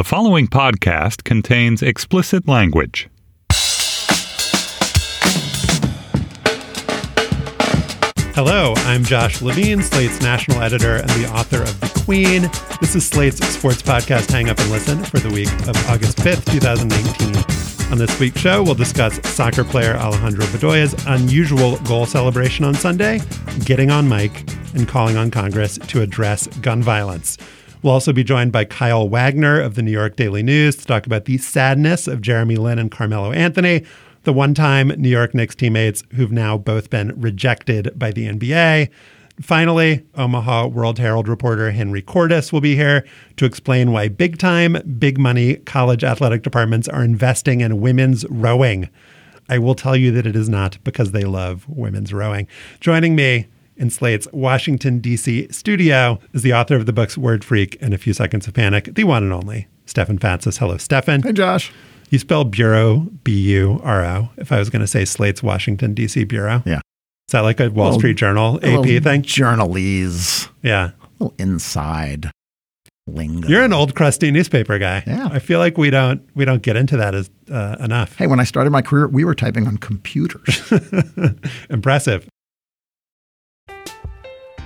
The following podcast contains explicit language. Hello, I'm Josh Levin, Slate's national editor and the author of The Queen. This is Slate's sports podcast, Hang Up and Listen, for the week of August 5th, 2019. On this week's show, we'll discuss soccer player Alejandro Bedoya's unusual goal celebration on Sunday, getting on mic, and calling on Congress to address gun violence. We'll also be joined by Kyle Wagner of the New York Daily News to talk about the sadness of Jeremy Lin and Carmelo Anthony, the one time New York Knicks teammates who've now both been rejected by the NBA. Finally, Omaha World Herald reporter Henry Cordes will be here to explain why big time, big money college athletic departments are investing in women's rowing. I will tell you that it is not because they love women's rowing. Joining me in Slate's Washington, D.C. studio is the author of the books Word Freak and A Few Seconds of Panic, the one and only Stefan Fatsis. Hello, Stefan. Hey, Josh. You spell bureau B U R O. If I was going to say Slate's Washington D.C. bureau, Yeah. is that like a Wall Well, Street Journal AP thing? Journalese. Yeah, A little inside lingo. you're an old crusty newspaper guy. Yeah. I feel like we don't we don't get into that as uh, enough. Hey, when I started my career, we were typing on computers. Impressive.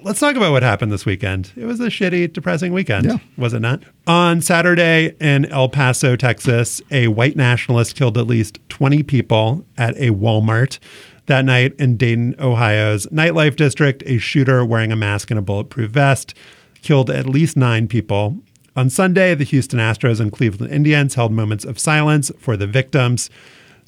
Let's talk about what happened this weekend. It was a shitty, depressing weekend, Yeah. was it not? On Saturday in El Paso, Texas, a white nationalist killed at least 20 people at a Walmart. That night in Dayton, Ohio's nightlife district, a shooter wearing a mask and a bulletproof vest killed at least nine people. On Sunday, the Houston Astros and Cleveland Indians held moments of silence for the victims.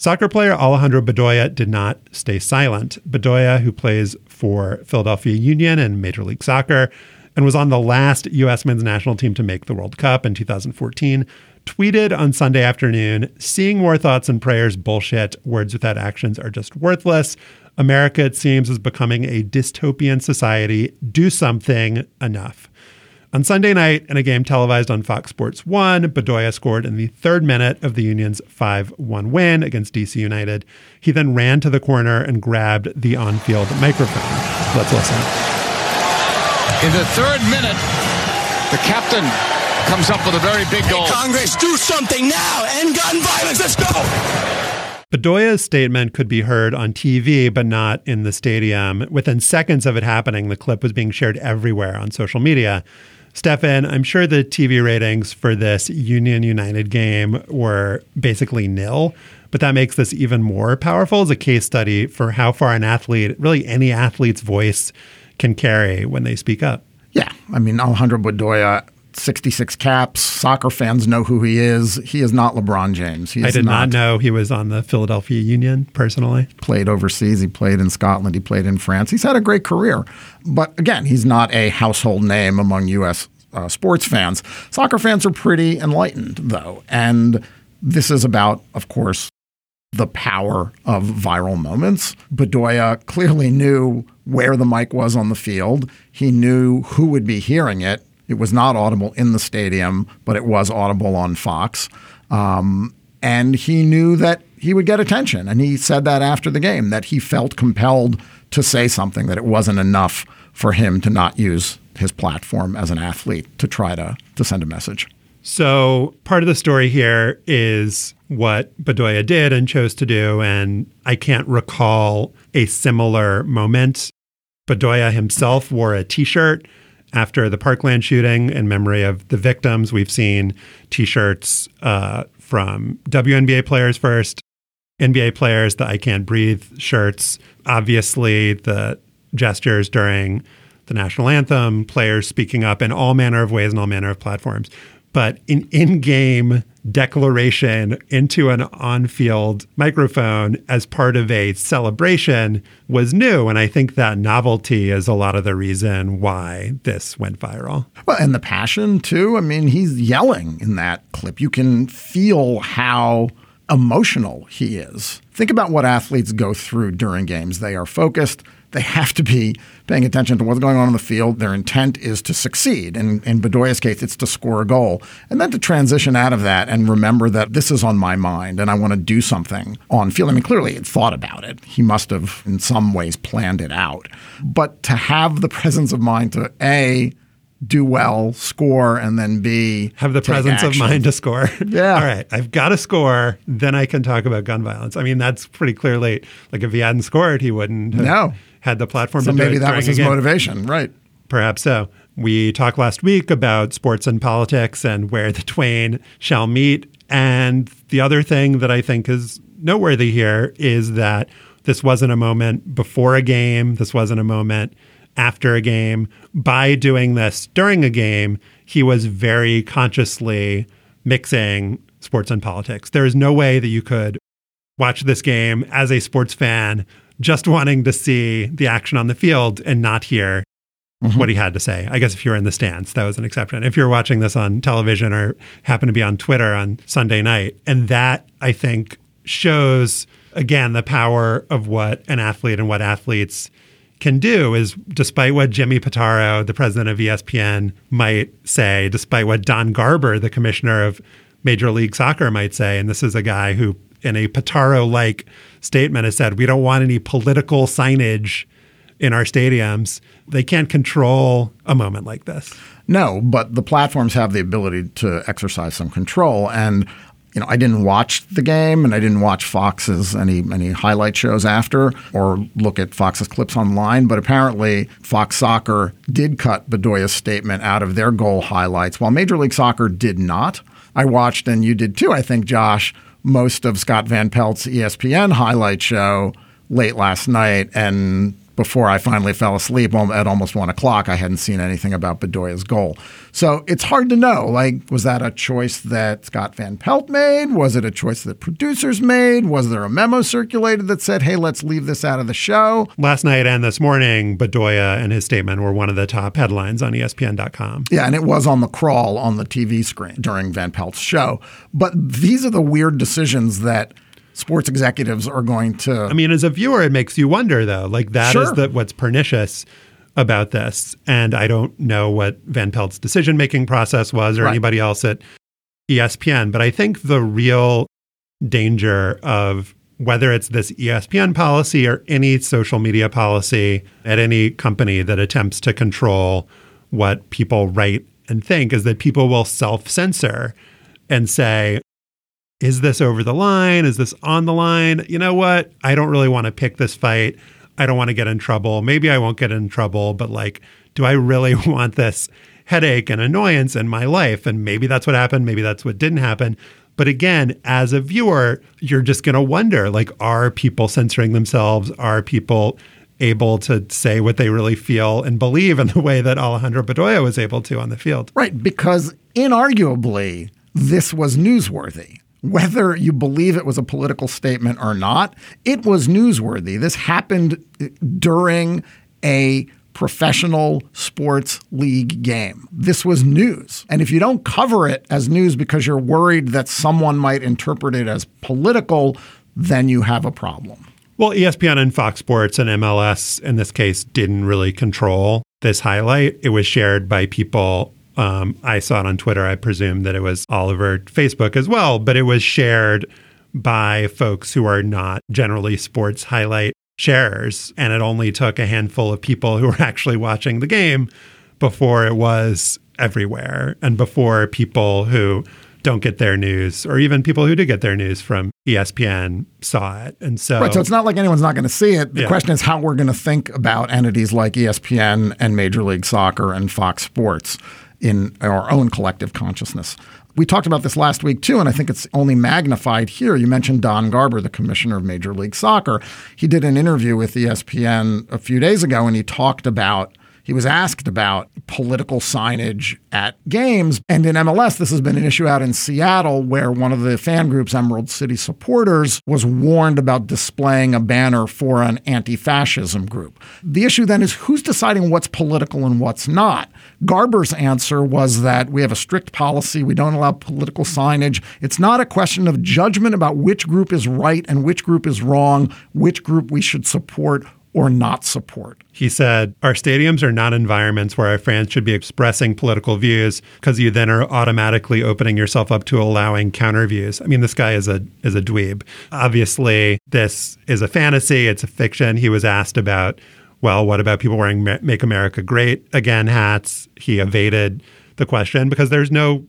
Soccer player Alejandro Bedoya did not stay silent. Bedoya, who plays for Philadelphia Union and Major League Soccer and was on the last U.S. men's national team to make the World Cup in 2014, tweeted on Sunday afternoon Seeing more thoughts and prayers, bullshit. Words without actions are just worthless. America, it seems, is becoming a dystopian society. Do something enough. On Sunday night, in a game televised on Fox Sports 1, Bedoya scored in the third minute of the Union's 5 1 win against DC United. He then ran to the corner and grabbed the on field microphone. Let's listen. In the third minute, the captain comes up with a very big goal. Congress, do something now! End gun violence! Let's go! Bedoya's statement could be heard on TV, but not in the stadium. Within seconds of it happening, the clip was being shared everywhere on social media. Stefan, I'm sure the TV ratings for this Union United game were basically nil, but that makes this even more powerful as a case study for how far an athlete, really any athlete's voice, can carry when they speak up. yeah. I mean, Alejandro Bedoya, 66 caps. Soccer fans know who he is. He is not LeBron James. He I did not know he was on the Philadelphia Union personally. played overseas. He played in Scotland. He played in France. He's had a great career. But again, he's not a household name among U.S. Uh, sports fans. Soccer fans are pretty enlightened, though. And this is about, of course, the power of viral moments. Bedoya clearly knew where the mic was on the field. He knew who would be hearing it. It was not audible in the stadium, but it was audible on Fox. Um, and he knew that he would get attention. And he said that after the game, that he felt compelled to say something, that it wasn't enough for him to not use his platform as an athlete to try to, to send a message. So part of the story here is what Bedoya did and chose to do, and I can't recall a similar moment. Bedoya himself wore a T-shirt after the Parkland shooting in memory of the victims. We've seen T-shirts uh, from WNBA players first, NBA players, the I Can't Breathe shirts. Obviously, the gestures during the national anthem, players speaking up in all manner of ways and all manner of platforms. But an in-game declaration into an on-field microphone as part of a celebration was new and i think that novelty is a lot of the reason why this went viral. Well and the passion too. I mean he's yelling in that clip. You can feel how emotional he is. Think about what athletes go through during games. They are focused they have to be paying attention to what's going on in the field. Their intent is to succeed. And in Bedoya's case, it's to score a goal. And then to transition out of that and remember that this is on my mind and I want to do something on field. I mean, clearly he thought about it. He must have, in some ways, planned it out. But to have the presence of mind to A, do well, score, and then B, have the presence action. of mind to score. Yeah. All right. I've got to score. Then I can talk about gun violence. I mean, that's pretty clearly like if he hadn't scored, he wouldn't have no. Had the platform so maybe that was his game. motivation, right? Perhaps so. We talked last week about sports and politics and where the twain shall meet. And the other thing that I think is noteworthy here is that this wasn't a moment before a game. This wasn't a moment after a game. By doing this during a game, he was very consciously mixing sports and politics. There is no way that you could watch this game as a sports fan just wanting to see the action on the field and not hear mm-hmm. what he had to say. I guess if you're in the stands, that was an exception. If you're watching this on television or happen to be on Twitter on Sunday night, and that I think shows again the power of what an athlete and what athletes can do is despite what Jimmy Pitaro, the president of ESPN, might say, despite what Don Garber, the commissioner of Major League Soccer, might say, and this is a guy who, in a Pitaro like statement, has said, we don't want any political signage in our stadiums. They can't control a moment like this. No, but the platforms have the ability to exercise some control. And you know, I didn't watch the game and I didn't watch Fox's any any highlight shows after or look at Fox's clips online, but apparently Fox Soccer did cut Bedoya's statement out of their goal highlights while Major League Soccer did not. I watched and you did too, I think Josh, most of Scott Van Pelt's ESPN highlight show late last night and before I finally fell asleep at almost one o'clock, I hadn't seen anything about Bedoya's goal. So it's hard to know. Like, was that a choice that Scott Van Pelt made? Was it a choice that producers made? Was there a memo circulated that said, hey, let's leave this out of the show? Last night and this morning, Bedoya and his statement were one of the top headlines on ESPN.com. Yeah, and it was on the crawl on the TV screen during Van Pelt's show. But these are the weird decisions that – sports executives are going to. I mean, as a viewer, it makes you wonder, though. Like that sure. is the, what's pernicious about this. And I don't know what Van Pelt's decision making process was or right. anybody else at ESPN, but I think the real danger of whether it's this ESPN policy or any social media policy at any company that attempts to control what people write and think is that people will self censor and say, is this over the line? Is this on the line? You know what? I don't really want to pick this fight. I don't want to get in trouble. Maybe I won't get in trouble, but like, do I really want this headache and annoyance in my life? And maybe that's what happened. Maybe that's what didn't happen. But again, as a viewer, you're just going to wonder like, are people censoring themselves? Are people able to say what they really feel and believe in the way that Alejandro Bedoya was able to on the field? Right. Because inarguably, this was newsworthy whether you believe it was a political statement or not, it was newsworthy. This happened during a professional sports league game. This was news. And if you don't cover it as news because you're worried that someone might interpret it as political, then you have a problem. Well, ESPN and Fox Sports and MLS in this case didn't really control this highlight. It was shared by people um, I saw it on Twitter. I presume that it was all over Facebook as well, but it was shared by folks who are not generally sports highlight sharers. And it only took a handful of people who were actually watching the game before it was everywhere and before people who don't get their news or even people who do get their news from ESPN saw it. And so Right, so it's not like anyone's not going to see it. The Yeah. question is how we're going to think about entities like ESPN and Major League Soccer and Fox Sports in our own collective consciousness. We talked about this last week too, and I think it's only magnified here. You mentioned Don Garber, the commissioner of Major League Soccer. He did an interview with ESPN a few days ago, and he talked about He was asked about political signage at games. And in MLS, this has been an issue out in Seattle where one of the fan groups, Emerald City Supporters, was warned about displaying a banner for an anti fascism group. The issue then is who's deciding what's political and what's not. Garber's answer was that we have a strict policy. We don't allow political signage. It's not a question of judgment about which group is right and which group is wrong, which group we should support or not support. He said, Our stadiums are not environments where our fans should be expressing political views because you then are automatically opening yourself up to allowing counter views. I mean, this guy is a is a dweeb. Obviously, this is a fantasy, it's a fiction. He was asked about, well, what about people wearing Make America Great Again hats? He evaded the question because there's no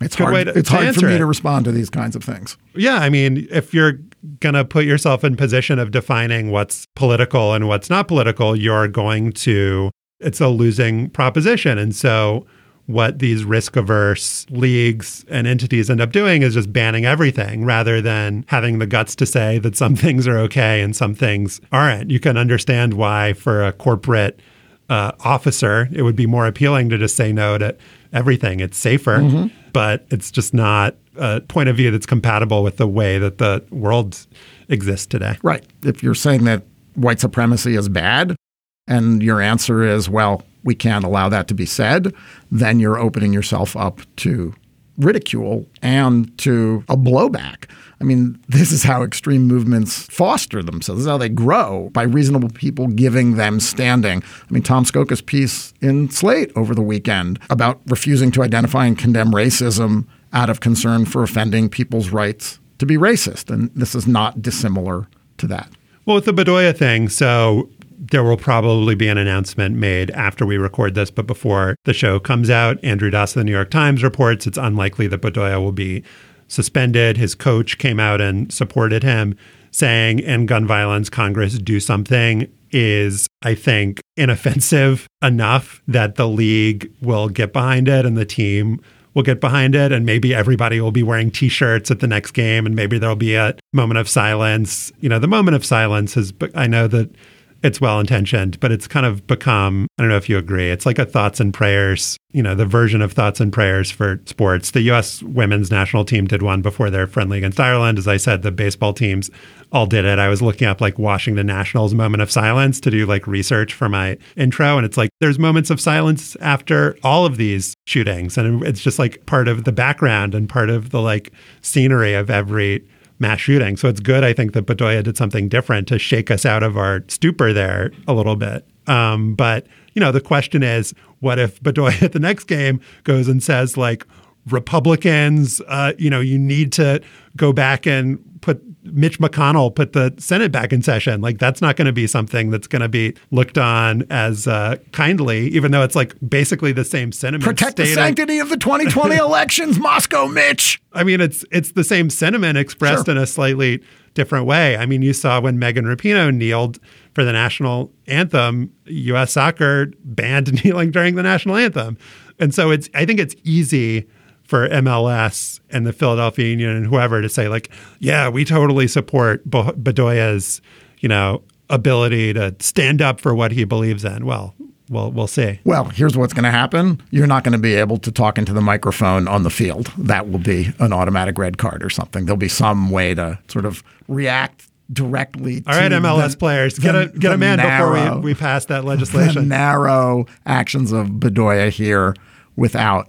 it's hard, to, it's to hard for me it. to respond to these kinds of things. Yeah, I mean, if you're going to put yourself in position of defining what's political and what's not political, you're going to it's a losing proposition. And so what these risk averse leagues and entities end up doing is just banning everything rather than having the guts to say that some things are okay and some things aren't. You can understand why for a corporate uh, officer, it would be more appealing to just say no to everything. It's safer, mm-hmm. but it's just not a point of view that's compatible with the way that the world exists today. Right. If you're saying that white supremacy is bad and your answer is, well, we can't allow that to be said, then you're opening yourself up to ridicule and to a blowback. I mean, this is how extreme movements foster themselves. This is how they grow by reasonable people giving them standing. I mean, Tom Scocca's piece in Slate over the weekend about refusing to identify and condemn racism out of concern for offending people's rights to be racist. And this is not dissimilar to that. Well, with the Bedoya thing, so there will probably be an announcement made after we record this, but before the show comes out. Andrew Das of the New York Times reports it's unlikely that Bedoya will be suspended. His coach came out and supported him, saying, in gun violence, Congress do something is, I think, inoffensive enough that the league will get behind it and the team will get behind it and maybe everybody will be wearing t-shirts at the next game and maybe there'll be a moment of silence you know the moment of silence is i know that it's well intentioned, but it's kind of become, I don't know if you agree, it's like a thoughts and prayers, you know, the version of thoughts and prayers for sports. The US women's national team did one before their friendly against Ireland. As I said, the baseball teams all did it. I was looking up like Washington Nationals moment of silence to do like research for my intro. And it's like there's moments of silence after all of these shootings. And it's just like part of the background and part of the like scenery of every mass shooting. So it's good, I think, that Bedoya did something different to shake us out of our stupor there a little bit. Um, but, you know, the question is, what if Bedoya at the next game goes and says, like, Republicans, uh, you know, you need to go back and put Mitch McConnell put the Senate back in session. Like that's not going to be something that's going to be looked on as uh, kindly, even though it's like basically the same sentiment. Protect the sanctity of the 2020 elections, Moscow, Mitch. I mean, it's it's the same sentiment expressed sure. in a slightly different way. I mean, you saw when Megan Rapinoe kneeled for the national anthem, U.S. Soccer banned kneeling during the national anthem, and so it's. I think it's easy for MLS and the Philadelphia Union and whoever to say like, yeah, we totally support Bedoya's, you know, ability to stand up for what he believes in. Well, we'll we'll see. Well, here's what's going to happen. You're not going to be able to talk into the microphone on the field. That will be an automatic red card or something. There'll be some way to sort of react directly. All right, MLS the, players, get a get a man narrow, before we, we pass that legislation. narrow actions of Bedoya here without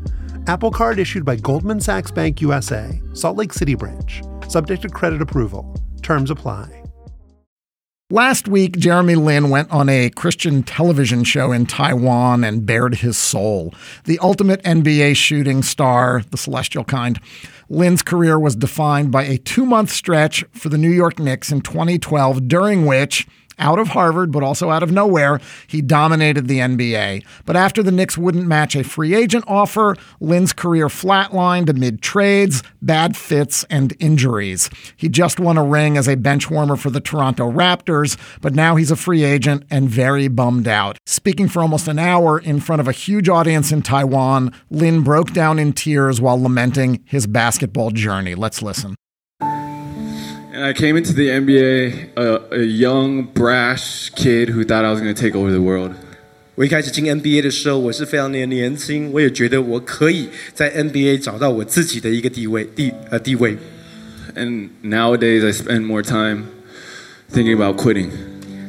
Apple Card issued by Goldman Sachs Bank USA, Salt Lake City branch, subject to credit approval. Terms apply. Last week, Jeremy Lin went on a Christian television show in Taiwan and bared his soul. The ultimate NBA shooting star, the celestial kind. Lin's career was defined by a two month stretch for the New York Knicks in 2012, during which out of Harvard, but also out of nowhere, he dominated the NBA. But after the Knicks wouldn't match a free agent offer, Lin's career flatlined amid trades, bad fits, and injuries. He just won a ring as a bench warmer for the Toronto Raptors, but now he's a free agent and very bummed out. Speaking for almost an hour in front of a huge audience in Taiwan, Lin broke down in tears while lamenting his basketball journey. Let's listen And I came into the NBA a, a young, brash kid who thought I was going to take over the world. 我一开始进 NBA 的时候，我是非常的年轻，我也觉得我可以在 NBA 找到我自己的一个地位地呃地位。And nowadays I spend more time thinking about quitting.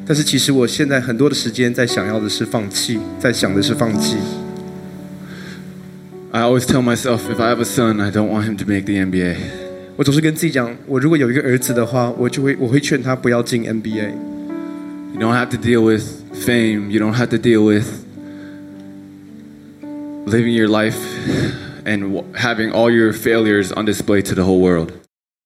但是其实我现在很多的时间在想要的是放弃，在想的是放弃。I always tell myself if I have a son, I don't want him to make the NBA. 我总是跟自己讲，我如果有一个儿子的话，我就会我会劝他不要进 NBA。You don't have to deal with fame. You don't have to deal with living your life and having all your failures on display to the whole world.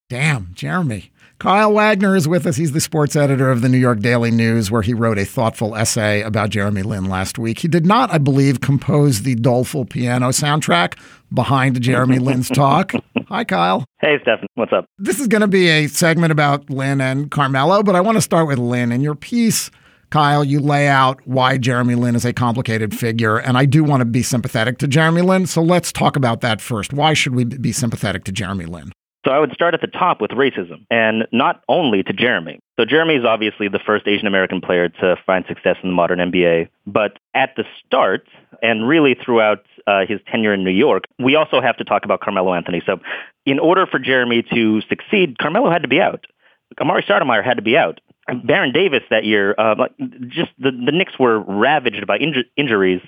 Damn, Jeremy. Kyle Wagner is with us. He's the sports editor of the New York Daily News, where he wrote a thoughtful essay about Jeremy Lin last week. He did not, I believe, compose the doleful piano soundtrack behind Jeremy Lin's talk. Hi, Kyle. Hey, Stefan. What's up? This is going to be a segment about Lin and Carmelo, but I want to start with Lin. In your piece, Kyle, you lay out why Jeremy Lin is a complicated figure, and I do want to be sympathetic to Jeremy Lin. So let's talk about that first. Why should we be sympathetic to Jeremy Lin? So I would start at the top with racism, and not only to Jeremy. So Jeremy is obviously the first Asian American player to find success in the modern NBA. But at the start, and really throughout uh, his tenure in New York, we also have to talk about Carmelo Anthony. So in order for Jeremy to succeed, Carmelo had to be out. Amar'e Stoudemire had to be out. Baron Davis that year, uh, just the, the Knicks were ravaged by inju- injuries,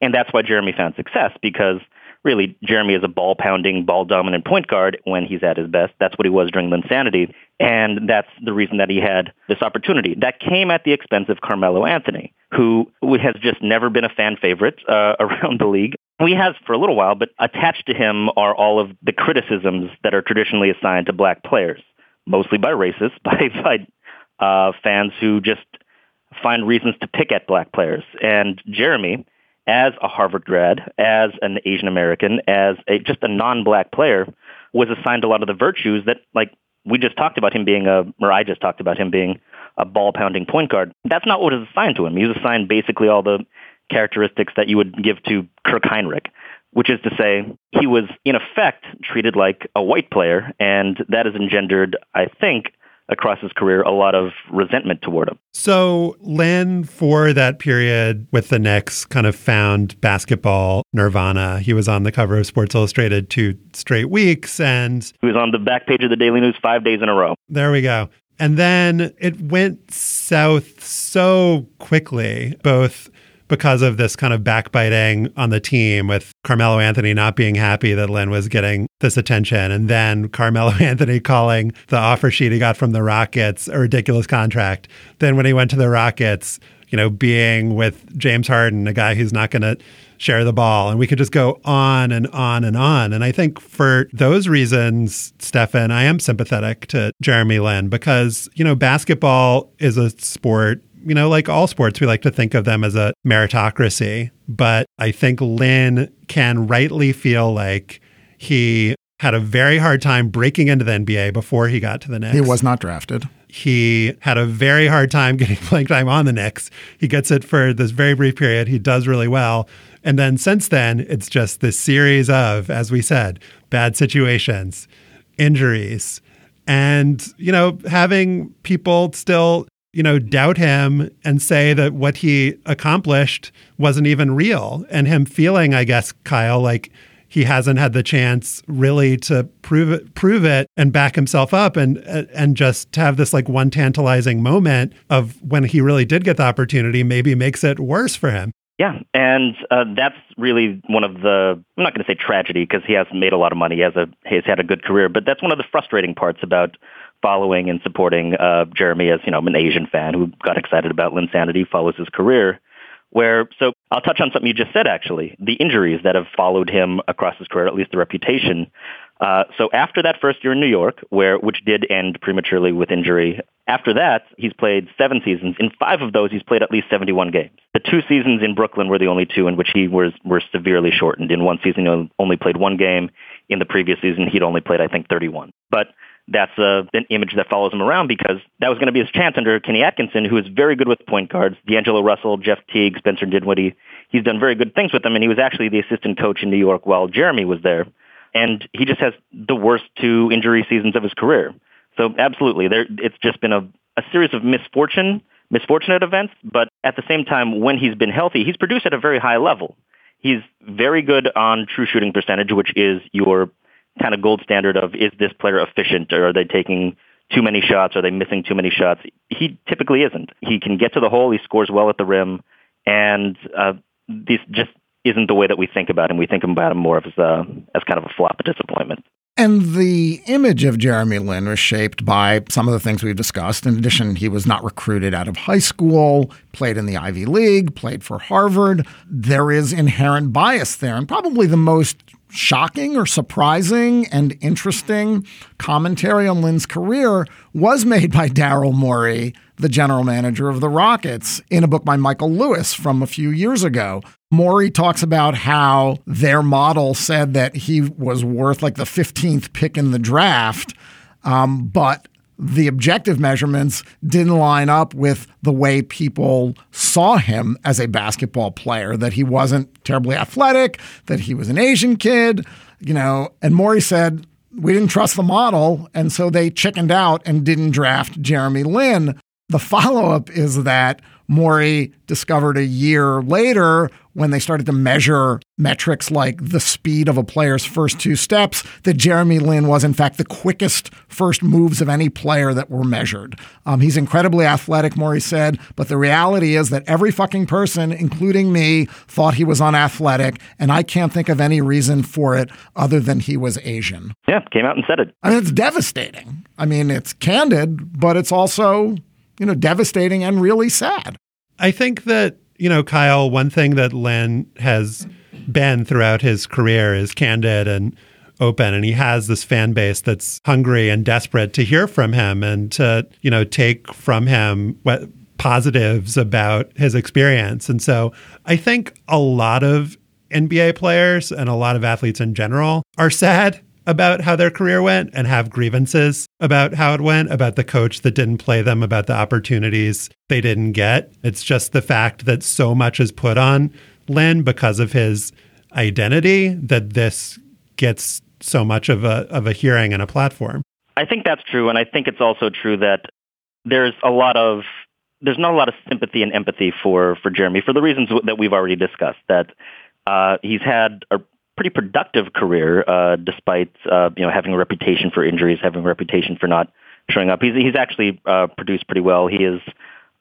and that's why Jeremy found success because – really Jeremy is a ball pounding, ball dominant point guard when he's at his best. That's what he was during the Linsanity, And that's the reason that he had this opportunity. That came at the expense of Carmelo Anthony, who has just never been a fan favorite uh, around the league. He has for a little while, but attached to him are all of the criticisms that are traditionally assigned to black players, mostly by racists, by, by uh, fans who just find reasons to pick at black players. And Jeremy, as a Harvard grad, as an Asian American, as a, just a non-black player, was assigned a lot of the virtues that, like we just talked about him being a, or I just talked about him being a ball-pounding point guard. That's not what was assigned to him. He was assigned basically all the characteristics that you would give to Kirk Hinrich, which is to say he was in effect treated like a white player, and that has engendered, I think, across his career a lot of resentment toward him. So Lin, for that period with the Knicks, kind of found basketball nirvana. He was on the cover of Sports Illustrated two straight weeks, and he was on the back page of the Daily News five days in a row. There we go. And then it went south so quickly, both because of this kind of backbiting on the team with Carmelo Anthony not being happy that Lin was getting this attention. And then Carmelo Anthony calling the offer sheet he got from the Rockets a ridiculous contract. Then when he went to the Rockets, you know, being with James Harden, a guy who's not going to share the ball. And we could just go on and on and on. And I think for those reasons, Stefan, I am sympathetic to Jeremy Lin because, you know, basketball is a sport you know, like all sports, we like to think of them as a meritocracy. But I think Lin can rightly feel like he had a very hard time breaking into the NBA before he got to the Knicks. He was not drafted. He had a very hard time getting playing time on the Knicks. He gets it for this very brief period. He does really well. And then since then, it's just this series of, as we said, bad situations, injuries, and, you know, having people still you know, doubt him and say that what he accomplished wasn't even real. And him feeling, I guess, Kyle, like he hasn't had the chance really to prove it, prove it and back himself up and and just have this like one tantalizing moment of when he really did get the opportunity maybe makes it worse for him. Yeah, and uh, that's really one of the I'm not going to say tragedy because he has made a lot of money, he has a he's had a good career, but that's one of the frustrating parts about following and supporting uh, Jeremy as you know an Asian fan who got excited about Linsanity, follows his career. Where so I'll touch on something you just said actually, the injuries that have followed him across his career, at least the reputation. Uh, so after that first year in New York, where which did end prematurely with injury, after that he's played seven seasons. In five of those, he's played at least 71 games. The two seasons in Brooklyn were the only two in which he was were severely shortened. In one season, he only played one game. In the previous season, he'd only played I think 31. But that's uh, an image that follows him around because that was going to be his chance under Kenny Atkinson, who is very good with point guards. D'Angelo Russell, Jeff Teague, Spencer Dinwiddie. He's done very good things with them, and he was actually the assistant coach in New York while Jeremy was there. And he just has the worst two injury seasons of his career. So absolutely, there it's just been a, a series of misfortune, misfortunate events. But at the same time, when he's been healthy, he's produced at a very high level. He's very good on true shooting percentage, which is your kind of gold standard of is this player efficient or are they taking too many shots? Are they missing too many shots? He typically isn't. He can get to the hole. He scores well at the rim, and uh, this just isn't the way that we think about him. We think about him more as a, as kind of a flop, a disappointment. And the image of Jeremy Lin was shaped by some of the things we've discussed. In addition, he was not recruited out of high school, played in the Ivy League, played for Harvard. There is inherent bias there. And probably the most shocking or surprising and interesting commentary on Lin's career was made by Daryl Morey, the general manager of the Rockets, in a book by Michael Lewis from a few years ago. Morey talks about how their model said that he was worth like the 15th pick in the draft, um, but the objective measurements didn't line up with the way people saw him as a basketball player, that he wasn't terribly athletic, that he was an Asian kid, you know. And Morey said, we didn't trust the model. And so they chickened out and didn't draft Jeremy Lin. The follow up is that Morey discovered a year later when they started to measure metrics like the speed of a player's first two steps that Jeremy Lin was, in fact, the quickest first moves of any player that were measured. Um, he's incredibly athletic, Morey said, but the reality is that every fucking person, including me, thought he was unathletic, and I can't think of any reason for it other than he was Asian. Yeah, came out and said it. I mean, it's devastating. I mean, it's candid, but it's also, you know, devastating and really sad. I think that you know, Kyle, one thing that Len has been throughout his career is candid and open and he has this fan base that's hungry and desperate to hear from him and to you know take from him what positives about his experience and so i think a lot of nba players and a lot of athletes in general are sad about how their career went and have grievances about how it went, about the coach that didn't play them, about the opportunities they didn't get. It's just the fact that so much is put on Lin because of his identity that this gets so much of a of a hearing and a platform. I think that's true, and I think it's also true that there's a lot of there's not a lot of sympathy and empathy for for Jeremy for the reasons that we've already discussed. That uh, he's had a pretty productive career, uh, despite uh, you know having a reputation for injuries, having a reputation for not showing up. He's he's actually uh, produced pretty well. He has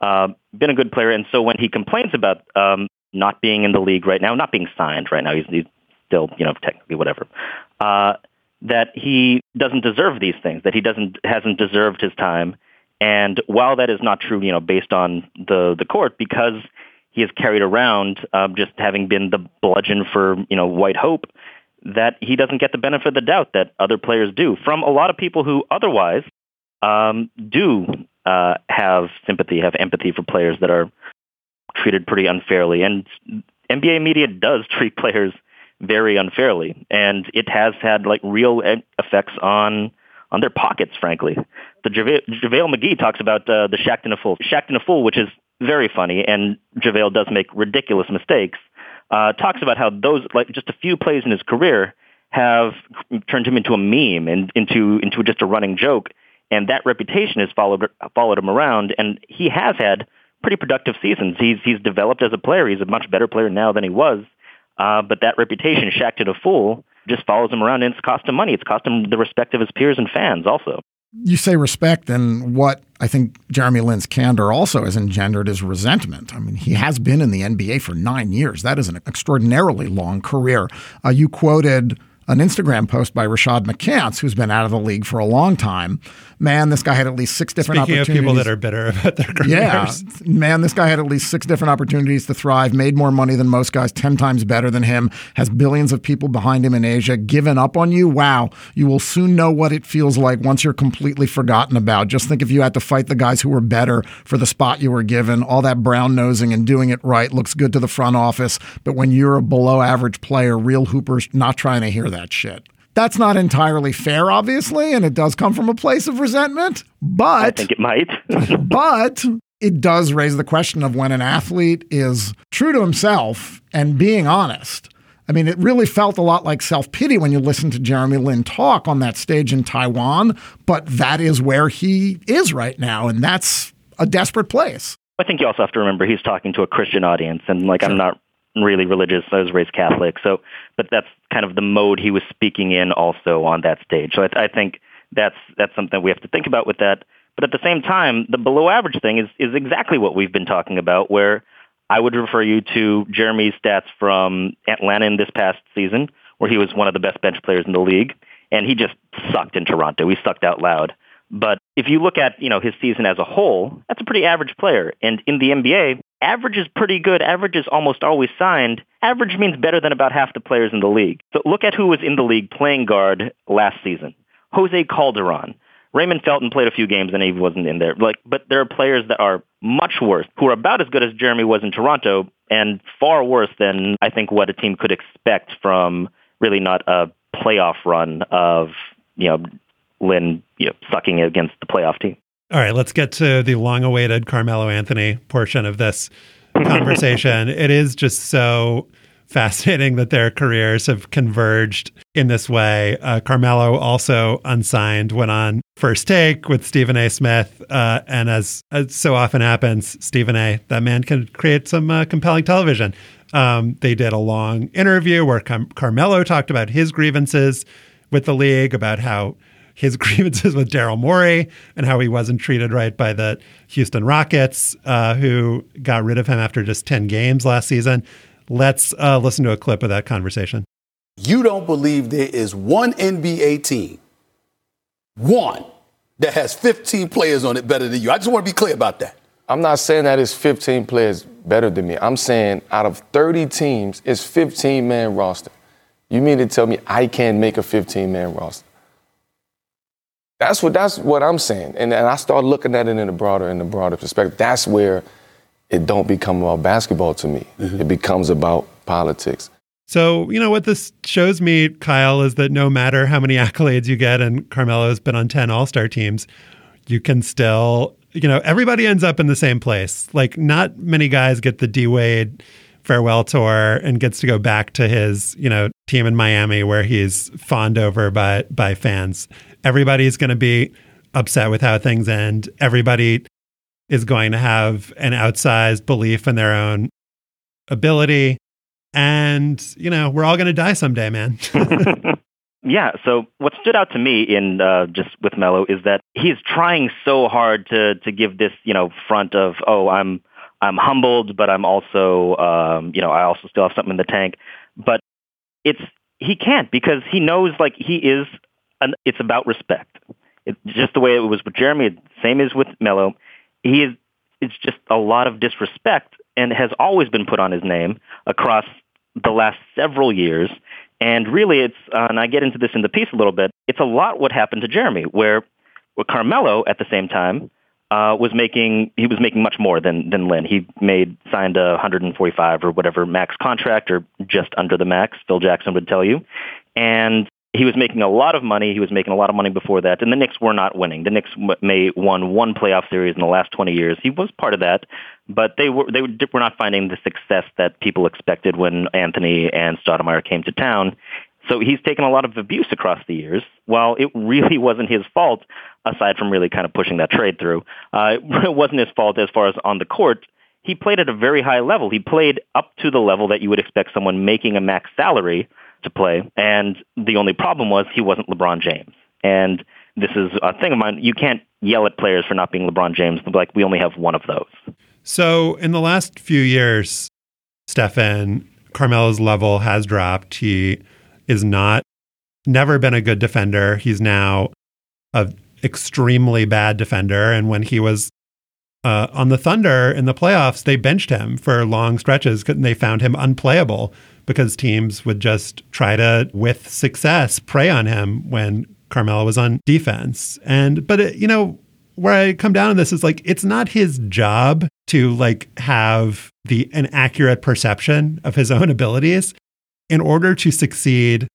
uh, been a good player, and so when he complains about um, not being in the league right now, not being signed right now, he's, he's still you know technically whatever. Uh, that he doesn't deserve these things, that he doesn't hasn't deserved his time. And while that is not true, you know, based on the the court, because he has carried around, um, just having been the bludgeon for you know white hope, that he doesn't get the benefit of the doubt that other players do. From a lot of people who otherwise um, do uh, have sympathy, have empathy for players that are treated pretty unfairly, and NBA media does treat players very unfairly, and it has had like real effects on on their pockets, frankly. The JaVale, JaVale McGee talks about uh, the Shaqtin' a Fool. Shaqtin' a Fool, which is very funny, and JaVale does make ridiculous mistakes, uh, talks about how those, like just a few plays in his career, have turned him into a meme and into into just a running joke, and that reputation has followed followed him around, and he has had pretty productive seasons. He's he's developed as a player. He's a much better player now than he was, uh, but that reputation, Shaqtin' a Fool, just follows him around, and it's cost him money. It's cost him the respect of his peers and fans, also you say respect, and what I think Jeremy Lin's candor also has engendered is resentment. I mean, he has been in the NBA for nine years. That is an extraordinarily long career. Uh, you quoted an Instagram post by Rashad McCants, who's been out of the league for a long time. Man, this guy had at least six different Speaking opportunities. of people that are bitter about their careers. Yeah, man, this guy had at least six different opportunities to thrive, made more money than most guys, 10 times better than him, has billions of people behind him in Asia, given up on you. Wow, you will soon know what it feels like once you're completely forgotten about. Just think if you had to fight the guys who were better for the spot you were given, all that brown nosing and doing it right looks good to the front office. But when you're a below average player, real hoopers not trying to hear that shit. That's not entirely fair, obviously, and it does come from a place of resentment. But I think it might. but it does raise the question of when an athlete is true to himself and being honest. I mean, it really felt a lot like self pity when you listen to Jeremy Lin talk on that stage in Taiwan, but that is where he is right now, and that's a desperate place. I think you also have to remember he's talking to a Christian audience, and like sure. I'm not really religious. I was raised Catholic, so but that's kind of the mode he was speaking in also on that stage. So I, I think that's that's something we have to think about with that. But at the same time, the below average thing is is exactly what we've been talking about, where I would refer you to Jeremy's stats from Atlanta in this past season, where he was one of the best bench players in the league, and he just sucked in Toronto. He sucked out loud. But if you look at you know his season as a whole, that's a pretty average player. And in the NBA, average is pretty good. Average is almost always signed. Average means better than about half the players in the league. So look at who was in the league playing guard last season. Jose Calderon. Raymond Felton played a few games and he wasn't in there. Like, but there are players that are much worse, who are about as good as Jeremy was in Toronto, and far worse than I think what a team could expect from really not a playoff run of you know Lin you know, sucking against the playoff team. All right, let's get to the long-awaited Carmelo Anthony portion of this conversation. it is just so fascinating that their careers have converged in this way. Uh, Carmelo also unsigned, went on first take with Stephen A. Smith. Uh, and as, as, so often happens, Stephen A., that man can create some uh, compelling television. Um, they did a long interview where Car- Carmelo talked about his grievances with the league, about how his grievances with Daryl Morey and how he wasn't treated right by the Houston Rockets, uh, who got rid of him after just 10 games last season. Let's uh, listen to a clip of that conversation. You don't believe there is one NBA team, one, that has 15 players on it better than you. I just want to be clear about that. I'm not saying that it's 15 players better than me. I'm saying out of 30 teams, it's 15 man roster. You mean to tell me I can't make a 15 man roster? That's what that's what I'm saying. And, and I start looking at it in a broader in a broader perspective. That's where it don't become about basketball to me. Mm-hmm. It becomes about politics. So, you know, what this shows me, Kyle, is that no matter how many accolades you get, and Carmelo's been on 10 All Star teams, you can still, you know, everybody ends up in the same place. Like, not many guys get the D Wade farewell tour and gets to go back to his, you know, team in Miami where he's fawned over by by fans. Everybody's going to be upset with how things end. Everybody is going to have an outsized belief in their own ability. And, you know, we're all going to die someday, man. yeah. So what stood out to me in uh, just with Melo is that he's trying so hard to to give this, you know, front of, oh, I'm I'm humbled, but I'm also, um, you know, I also still have something in the tank. But it's he can't because he knows like he is. An, it's about respect. It's just the way it was with Jeremy. Same as with Melo he is it's just a lot of disrespect and has always been put on his name across the last several years. And really, it's uh, and I get into this in the piece a little bit. It's a lot what happened to Jeremy, where, with Carmelo at the same time uh, was making he was making much more than than Lin. He made signed a 145 or whatever max contract, or just under the max. Phil Jackson would tell you, and he was making a lot of money. He was making a lot of money before that, and the Knicks were not winning. The Knicks may won one playoff series in the last 20 years. He was part of that, but they were they were not finding the success that people expected when Anthony and Stoudemire came to town. So he's taken a lot of abuse across the years. While it really wasn't his fault, aside from really kind of pushing that trade through, uh, it wasn't his fault as far as on the court. He played at a very high level. He played up to the level that you would expect someone making a max salary to play. And the only problem was he wasn't LeBron James. And this is a thing of mine. You can't yell at players for not being LeBron James. Like we only have one of those. So in the last few years, Stefan Carmelo's level has dropped. He is not never been a good defender. He's now a extremely bad defender. And when he was uh, on the Thunder in the playoffs, they benched him for long stretches and they found him unplayable because teams would just try to, with success, prey on him when Carmelo was on defense. And, but, it, you know, where I come down on this is like, it's not his job to like have the an accurate perception of his own abilities in order to succeed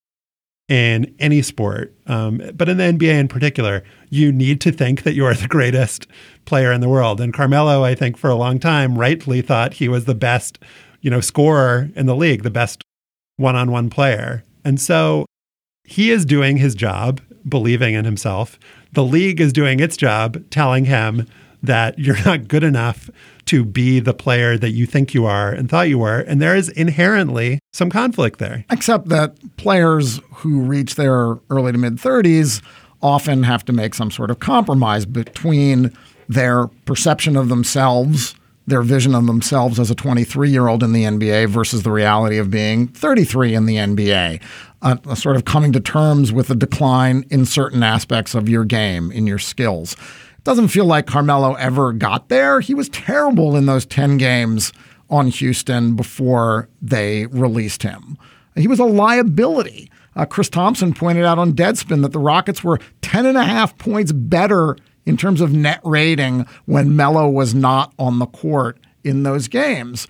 in any sport, um, but in the NBA in particular, you need to think that you are the greatest player in the world. And Carmelo, I think, for a long time, rightly thought he was the best, you know, scorer in the league, the best one-on-one player. And so he is doing his job, believing in himself. The league is doing its job, telling him that you're not good enough to be the player that you think you are and thought you were. And there is inherently some conflict there. Except that players who reach their early to mid 30s often have to make some sort of compromise between their perception of themselves, their vision of themselves as a 23 year old in the NBA versus the reality of being 33 in the NBA. A, a sort of coming to terms with a decline in certain aspects of your game, in your skills. Doesn't feel like Carmelo ever got there. He was terrible in those 10 games on Houston before they released him. He was a liability. Uh, Chris Thompson pointed out on Deadspin that the Rockets were 10 and a half points better in terms of net rating when Melo was not on the court in those games.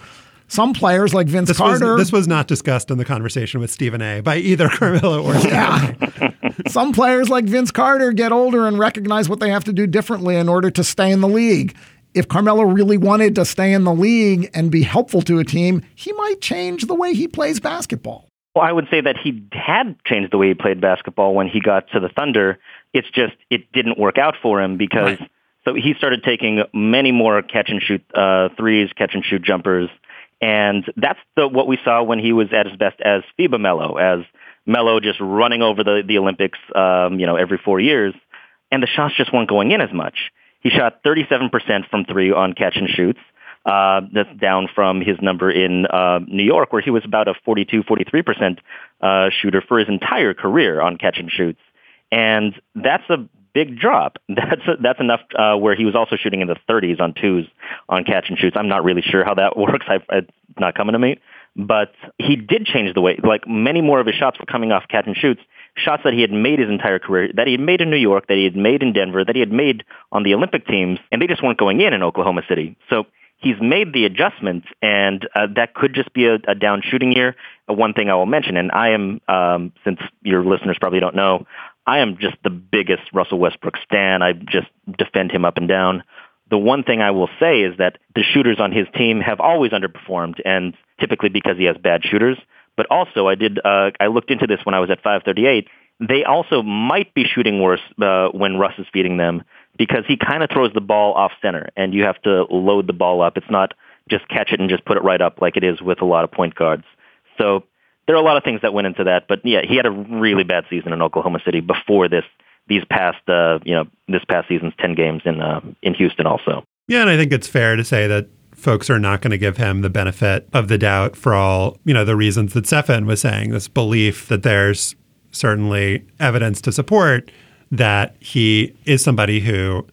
Some players like Vince this Carter. Was, this was not discussed in the conversation with Stephen A. by either Carmelo or yeah. Some players like Vince Carter get older and recognize what they have to do differently in order to stay in the league. If Carmelo really wanted to stay in the league and be helpful to a team, he might change the way he plays basketball. Well, I would say that he had changed the way he played basketball when he got to the Thunder. It's just it didn't work out for him because right. so he started taking many more catch and shoot uh, threes, catch and shoot jumpers, and that's the what we saw when he was at his best as FIBA Melo, as Melo just running over the, the Olympics, um, you know, every four years, and the shots just weren't going in as much. He shot 37% from three on catch and shoots. Uh, that's down from his number in uh, New York, where he was about a 42, 43% uh, shooter for his entire career on catch and shoots. And that's a big drop. That's that's enough uh, where he was also shooting in the 30s on twos on catch and shoots. I'm not really sure how that works. I, it's not coming to me but he did change the way, like many more of his shots were coming off catch and shoots, shots that he had made his entire career, that he had made in New York, that he had made in Denver, that he had made on the Olympic teams, and they just weren't going in in Oklahoma City. So he's made the adjustments, and uh, that could just be a, a down shooting year. One thing I will mention, and I am, um, since your listeners probably don't know, I am just the biggest Russell Westbrook stan. I just defend him up and down. The one thing I will say is that the shooters on his team have always underperformed, and typically because he has bad shooters. But also, I did uh, I looked into this when I was at 538. They also might be shooting worse uh, when Russ is feeding them because he kind of throws the ball off center, and you have to load the ball up. It's not just catch it and just put it right up like it is with a lot of point guards. So there are a lot of things that went into that. But yeah, he had a really bad season in Oklahoma City before this these past uh, you know this past season's ten games in uh, in Houston also. Yeah, and I think it's fair to say that folks are not going to give him the benefit of the doubt for all you know the reasons that Stefan was saying. This belief that there's certainly evidence to support that he is somebody who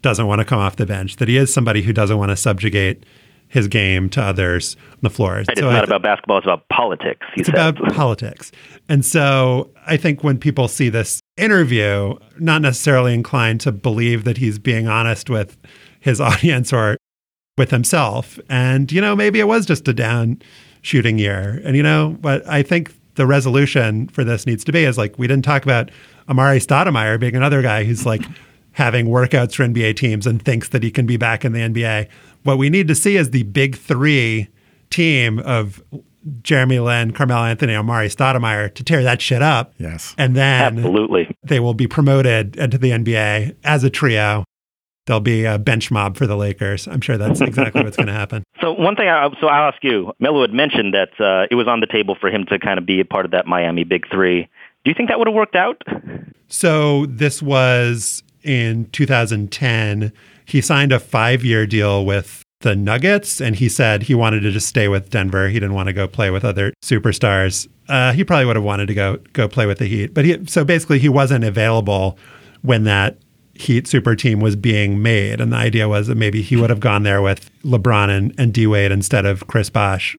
doesn't want to come off the bench, that he is somebody who doesn't want to subjugate his game to others on the floor. Right, it's so not th- about basketball, it's about politics. it's said. about politics. And so I think when people see this interview, not necessarily inclined to believe that he's being honest with his audience or with himself. And, you know, maybe it was just a down shooting year. And, you know, but I think the resolution for this needs to be is like, we didn't talk about Amar'e Stoudemire being another guy who's like having workouts for NBA teams and thinks that he can be back in the NBA. What we need to see is the big three team of Jeremy Lin, Carmelo Anthony, Amar'e Stoudemire to tear that shit up. Yes. And then Absolutely. they will be promoted into the NBA as a trio. There'll be a bench mob for the Lakers. I'm sure that's exactly what's going to happen. So one thing, I, so I'll ask you. Melo had mentioned that uh, it was on the table for him to kind of be a part of that Miami Big Three. Do you think that would have worked out? So this was in 2010. He signed a five-year deal with the Nuggets, and he said he wanted to just stay with Denver. He didn't want to go play with other superstars. Uh, he probably would have wanted to go go play with the Heat, but he so basically he wasn't available when that Heat super team was being made, and the idea was that maybe he would have gone there with LeBron and, and D Wade instead of Chris Bosh.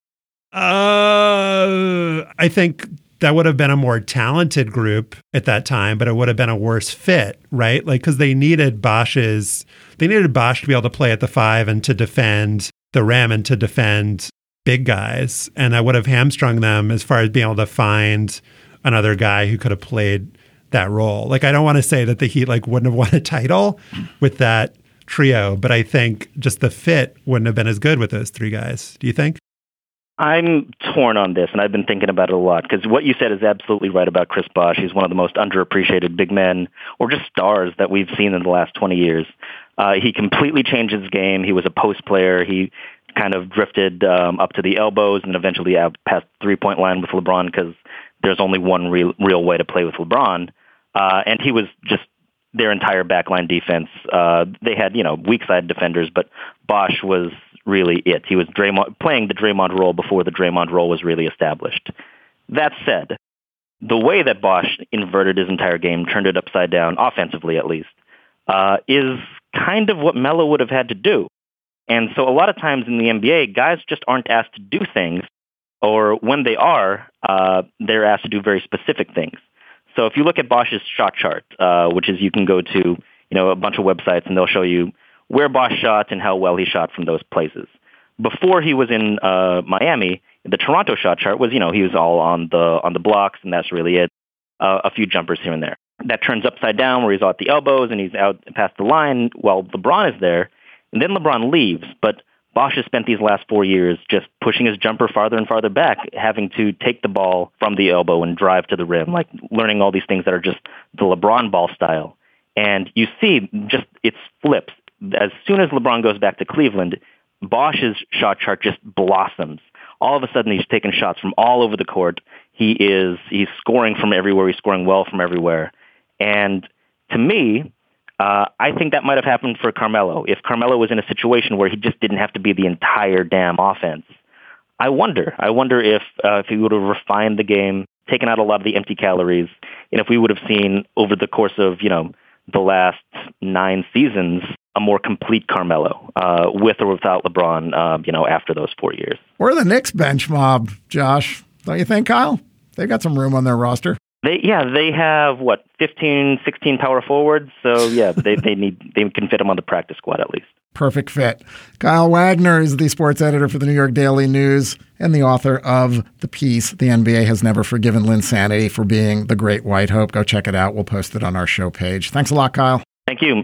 Uh, I think that would have been a more talented group at that time, but it would have been a worse fit, right? Like because they needed Bosh's, they needed Bosh to be able to play at the five and to defend the rim and to defend big guys, and I would have hamstrung them as far as being able to find another guy who could have played that role. Like I don't want to say that the Heat like wouldn't have won a title with that trio, but I think just the fit wouldn't have been as good with those three guys. Do you think? I'm torn on this, and I've been thinking about it a lot because what you said is absolutely right about Chris Bosh. He's one of the most underappreciated big men or just stars that we've seen in the last 20 years. Uh, he completely changed his game. He was a post player. He kind of drifted um, up to the elbows and eventually out past three-point line with LeBron because there's only one real, real way to play with LeBron. Uh, and he was just their entire backline defense. Uh, they had, you know, weak side defenders, but Bosh was really it. He was Draymond, playing the Draymond role before the Draymond role was really established. That said, the way that Bosh inverted his entire game, turned it upside down, offensively at least, uh, is kind of what Melo would have had to do. And so a lot of times in the NBA, guys just aren't asked to do things, or when they are, uh, they're asked to do very specific things. So if you look at Bosh's shot chart, uh, which is you can go to you know a bunch of websites and they'll show you where Bosh shot and how well he shot from those places. Before he was in uh, Miami, the Toronto shot chart was you know he was all on the on the blocks and that's really it. Uh, a few jumpers here and there. That turns upside down where he's at the elbows and he's out past the line while LeBron is there. And then LeBron leaves, but Bosh has spent these last four years just pushing his jumper farther and farther back, having to take the ball from the elbow and drive to the rim, like learning all these things that are just the LeBron ball style. And you see just it's flips. As soon as LeBron goes back to Cleveland, Bosh's shot chart just blossoms. All of a sudden he's taking shots from all over the court. He is he's scoring from everywhere, he's scoring well from everywhere. And to me, uh, I think that might have happened for Carmelo. If Carmelo was in a situation where he just didn't have to be the entire damn offense, I wonder. I wonder if uh, if he would have refined the game, taken out a lot of the empty calories, and if we would have seen over the course of you know the last nine seasons a more complete Carmelo uh, with or without LeBron. Uh, you know, after those four years. Where are the Knicks bench mob, Josh? Don't you think, Kyle? They got some room on their roster. They yeah they have what 15, 16 power forwards. So yeah, they they need they can fit them on the practice squad at least. Perfect fit. Kyle Wagner is the sports editor for the New York Daily News and the author of the piece "The NBA Has Never Forgiven Linsanity for Being the Great White Hope." Go check it out. We'll post it on our show page. Thanks a lot, Kyle. Thank you.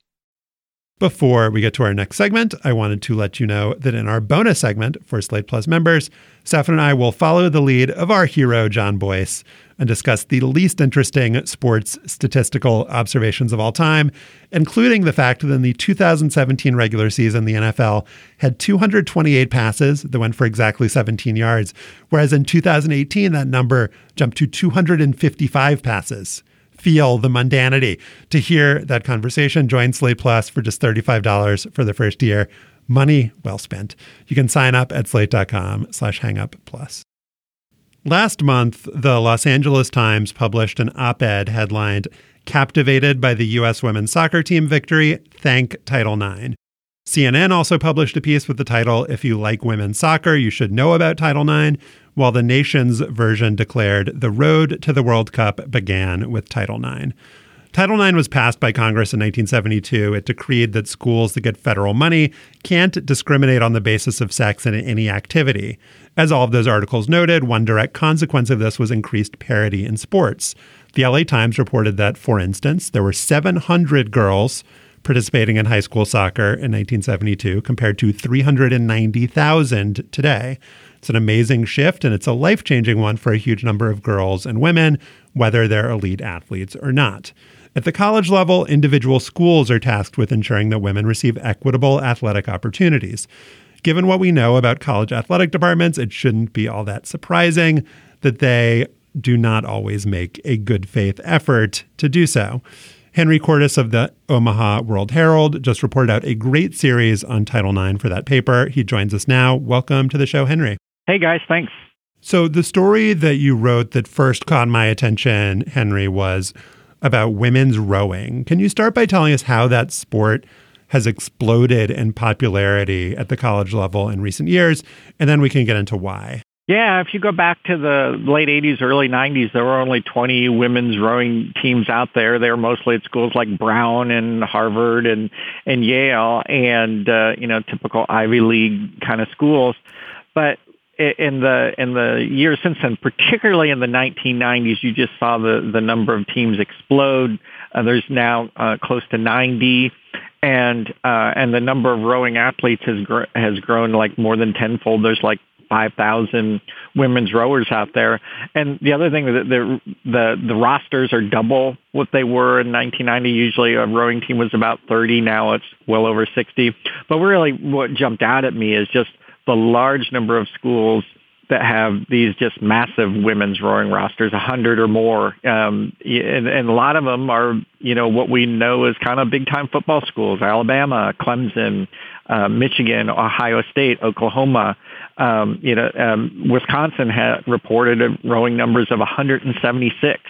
Before we get to our next segment, I wanted to let you know that in our bonus segment for Slate Plus members, Stefan and I will follow the lead of our hero, Jon Bois, and discuss the least interesting sports statistical observations of all time, including the fact that in the 2017 regular season, the NFL had 228 passes that went for exactly 17 yards, whereas in 2018, that number jumped to 255 passes feel the mundanity. To hear that conversation, join Slate Plus for just $35 for the first year. Money well spent. You can sign up at slate.com slash hangup plus. Last month, the Los Angeles Times published an op ed headlined Captivated by the U.S. women's soccer team victory, thank Title IX. CNN also published a piece with the title If You Like Women's Soccer, You Should Know About Title IX, while the nation's version declared the road to the World Cup began with Title IX. Title IX was passed by Congress in 1972. It decreed that schools that get federal money can't discriminate on the basis of sex in any activity. As all of those articles noted, one direct consequence of this was increased parity in sports. The LA Times reported that, for instance, there were 700 girls participating in high school soccer in 1972 compared to 390,000 today. It's an amazing shift and it's a life changing one for a huge number of girls and women, whether they're elite athletes or not. At the college level, individual schools are tasked with ensuring that women receive equitable athletic opportunities. Given what we know about college athletic departments, it shouldn't be all that surprising that they do not always make a good faith effort to do so. Henry Cordes of the Omaha World Herald just reported out a great series on Title IX for that paper. He joins us now. Welcome to the show, Henry. Hey, guys. Thanks. So, the story that you wrote that first caught my attention, Henry, was about women's rowing. Can you start by telling us how that sport has exploded in popularity at the college level in recent years? And then we can get into why. Yeah, if you go back to the late 80s, early 90s, there were only 20 women's rowing teams out there. They were mostly at schools like Brown and Harvard and, and Yale and, uh, you know, typical Ivy League kind of schools. But in the in the years since then, particularly in the 1990s, you just saw the the number of teams explode. Uh, there's now uh, close to 90, and uh, and the number of rowing athletes has gr- has grown like more than tenfold. There's like 5,000 women's rowers out there. And the other thing that the, the the rosters are double what they were in 1990. Usually a rowing team was about 30. Now it's well over 60. But really what jumped out at me is just the large number of schools that have these just massive women's rowing rosters, a hundred or more, um, and, and a lot of them are, you know, what we know as kind of big time football schools: Alabama, Clemson, uh, Michigan, Ohio State, Oklahoma. Um, you know, um, Wisconsin had reported rowing numbers of 176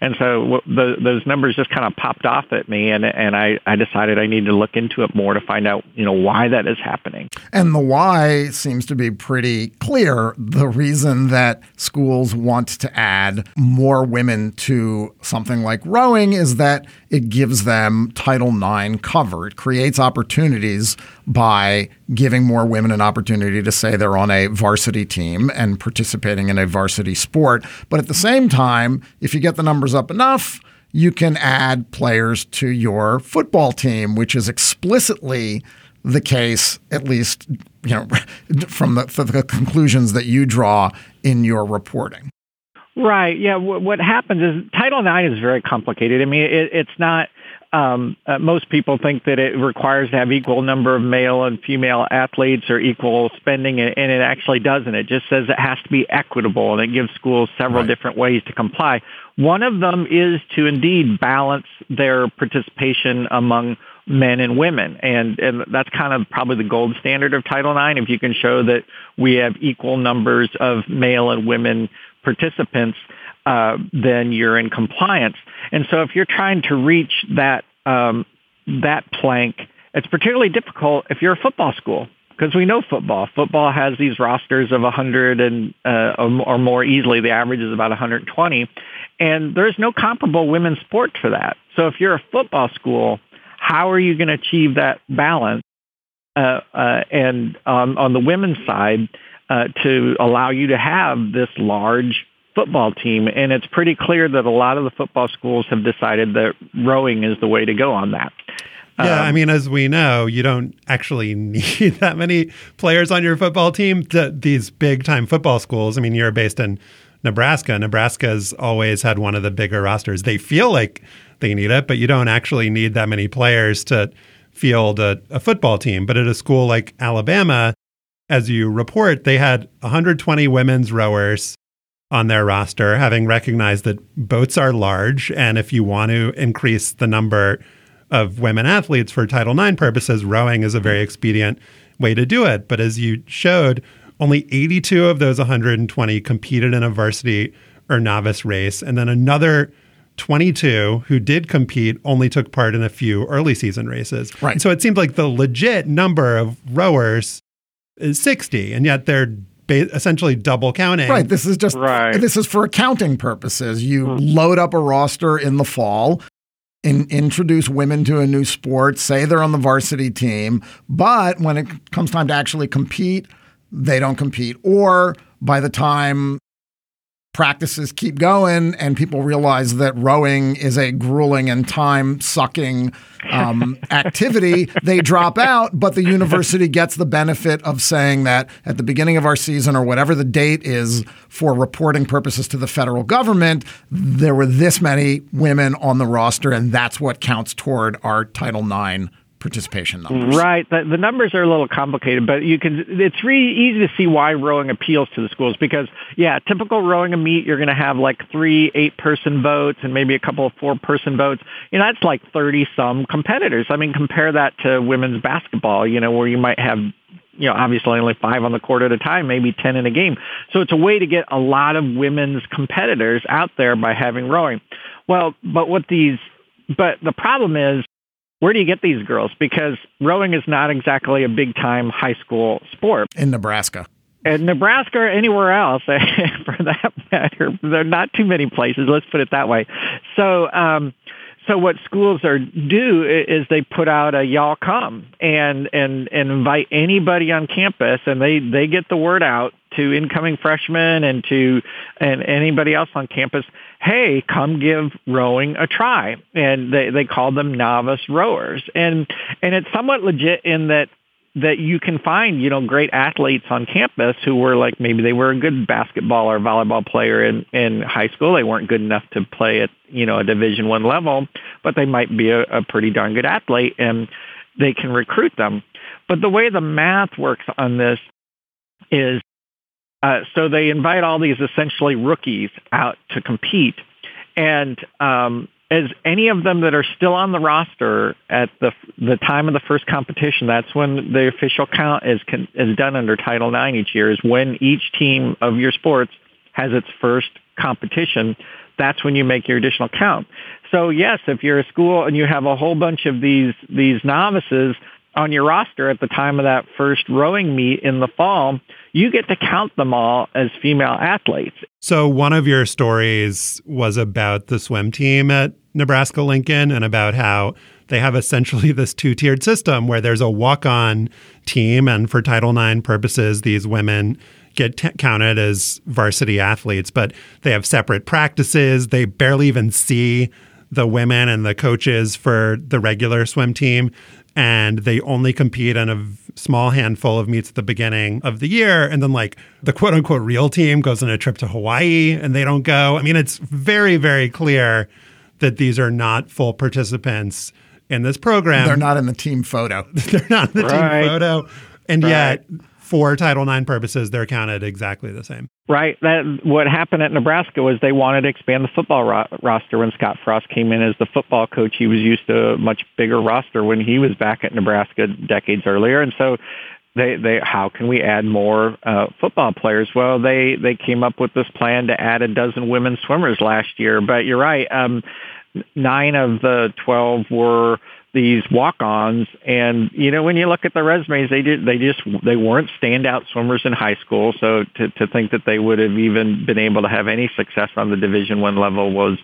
and so the, those numbers just kind of popped off at me, and and I, I decided I need to look into it more to find out you know why that is happening. And the why seems to be pretty clear. The reason that schools want to add more women to something like rowing is that it gives them Title IX cover. It creates opportunities by giving more women an opportunity to say they're on a varsity team and participating in a varsity sport. But at the same time, if you get the numbers up enough, you can add players to your football team, which is explicitly the case, at least you know, from the, the conclusions that you draw in your reporting. Right. Yeah. What happens is Title IX is very complicated. I mean, it, it's not. Um, uh, most people think that it requires to have equal number of male and female athletes or equal spending, and, and it actually doesn't. It just says it has to be equitable, and it gives schools several right. different ways to comply. One of them is to indeed balance their participation among men and women. And, and that's kind of probably the gold standard of Title IX. If you can show that we have equal numbers of male and women participants, uh, then you're in compliance. And so if you're trying to reach that um, that plank, it's particularly difficult if you're a football school because we know football. Football has these rosters of 100 and uh, or more easily. The average is about 120, and there's no comparable women's sport for that. So if you're a football school, how are you going to achieve that balance? Uh, uh, and um, on the women's side, uh, to allow you to have this large football team. And it's pretty clear that a lot of the football schools have decided that rowing is the way to go on that. Yeah, Um, I mean, as we know, you don't actually need that many players on your football team. To these big time football schools. I mean, you're based in Nebraska. Nebraska's always had one of the bigger rosters. They feel like they need it, but you don't actually need that many players to field a, a football team. But at a school like Alabama, as you report, they had 120 women's rowers on their roster, having recognized that boats are large. And if you want to increase the number of women athletes for Title IX purposes, rowing is a very expedient way to do it. But as you showed, only 82 of those 120 competed in a varsity or novice race. And then another 22 who did compete only took part in a few early season races. Right. And so it seemed like the legit number of rowers is 60, and yet they're essentially double counting. Right. This is just Right. this is for accounting purposes. You hmm. load up a roster in the fall. In, introduce women to a new sport, say they're on the varsity team, but when it comes time to actually compete, they don't compete. Or by the time practices keep going and people realize that rowing is a grueling and time sucking um, activity, they drop out. But the university gets the benefit of saying that at the beginning of our season or whatever the date is for reporting purposes to the federal government, there were this many women on the roster, and that's what counts toward our Title IX participation numbers. Right. The, the numbers are a little complicated, but you can. It's really easy to see why rowing appeals to the schools because, yeah, typical rowing a meet, you're going to have like three eight-person boats and maybe a couple of four-person boats. You know, that's like thirty some competitors. I mean, compare that to women's basketball. You know, where you might have you know, obviously only five on the court at a time, maybe 10 in a game. So it's a way to get a lot of women's competitors out there by having rowing. Well, but what these, but the problem is, where do you get these girls? Because rowing is not exactly a big time high school sport. In Nebraska. In Nebraska or anywhere else, for that matter, there are not too many places. Let's put it that way. So, um, so what schools are do is they put out a y'all come and and and invite anybody on campus and they they get the word out to incoming freshmen and to and anybody else on campus hey come give rowing a try. And they they call them novice rowers. And and it's somewhat legit in that that you can find, you know, great athletes on campus who were like maybe they were a good basketball or volleyball player in in high school. They weren't good enough to play at you know a Division One level, but they might be a, a pretty darn good athlete, and they can recruit them. But the way the math works on this is uh, so they invite all these essentially rookies out to compete, and um, as any of them that are still on the roster at the the time of the first competition, that's when the official count is is done under Title IX each year. Is when each team of your sports has its first competition. That's when you make your additional count. So yes, if you're a school and you have a whole bunch of these these novices on your roster at the time of that first rowing meet in the fall, you get to count them all as female athletes. So one of your stories was about the swim team at Nebraska Lincoln and about how they have essentially this two-tiered system where there's a walk-on team and for Title IX purposes these women get t- counted as varsity athletes but they have separate practices. They barely even see the women and the coaches for the regular swim team and they only compete in a v- small handful of meets at the beginning of the year and then like the quote unquote real team goes on a trip to Hawaii and they don't go. I mean it's very very clear that these are not full participants in this program. They're not in the team photo. they're not in the Right. team photo. And Right. yet, for Title IX purposes, they're counted exactly the same. Right. That what happened at Nebraska was they wanted to expand the football ro- roster when Scott Frost came in as the football coach. He was used to a much bigger roster when he was back at Nebraska decades earlier, and so they they how can we add more uh, football players? Well, they they came up with this plan to add a dozen women swimmers last year. But you're right. Um, nine of the twelve were these walk-ons and you know when you look at the resumes they did they just they weren't standout swimmers in high school so to to think that they would have even been able to have any success on the division 1 level was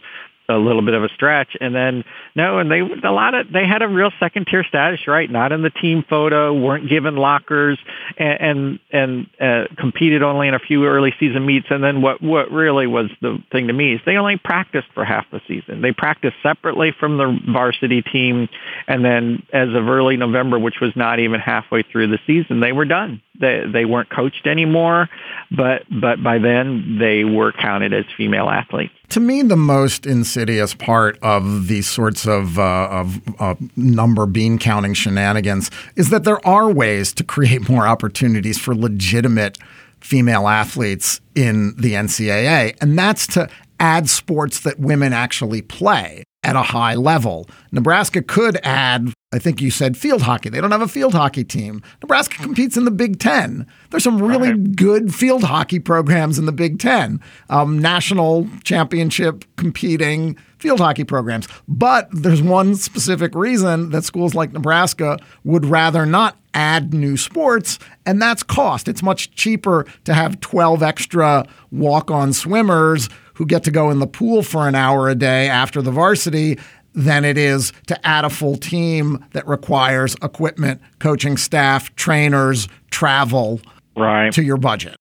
a little bit of a stretch. And then no, and they a lot of they had a real second tier status, right? Not in the team photo, weren't given lockers, and and, and uh, competed only in a few early season meets. And then what what really was the thing to me is they only practiced for half the season. They practiced separately from the varsity team, and then as of early November, which was not even halfway through the season, they were done. They they weren't coached anymore, but but by then they were counted as female athletes. To me, the most insidious part of these sorts of, uh, of uh, number bean counting shenanigans is that there are ways to create more opportunities for legitimate female athletes in the NCAA, and that's to add sports that women actually play at a high level. Nebraska could add, I think you said field hockey. They don't have a field hockey team. Nebraska competes in the Big Ten. There's some really right. good field hockey programs in the Big Ten, um, national championship competing field hockey programs. But there's one specific reason that schools like Nebraska would rather not add new sports, and that's cost. It's much cheaper to have 12 extra walk on swimmers who get to go in the pool for an hour a day after the varsity than it is to add a full team that requires equipment, coaching staff, trainers, travel right. to your budget.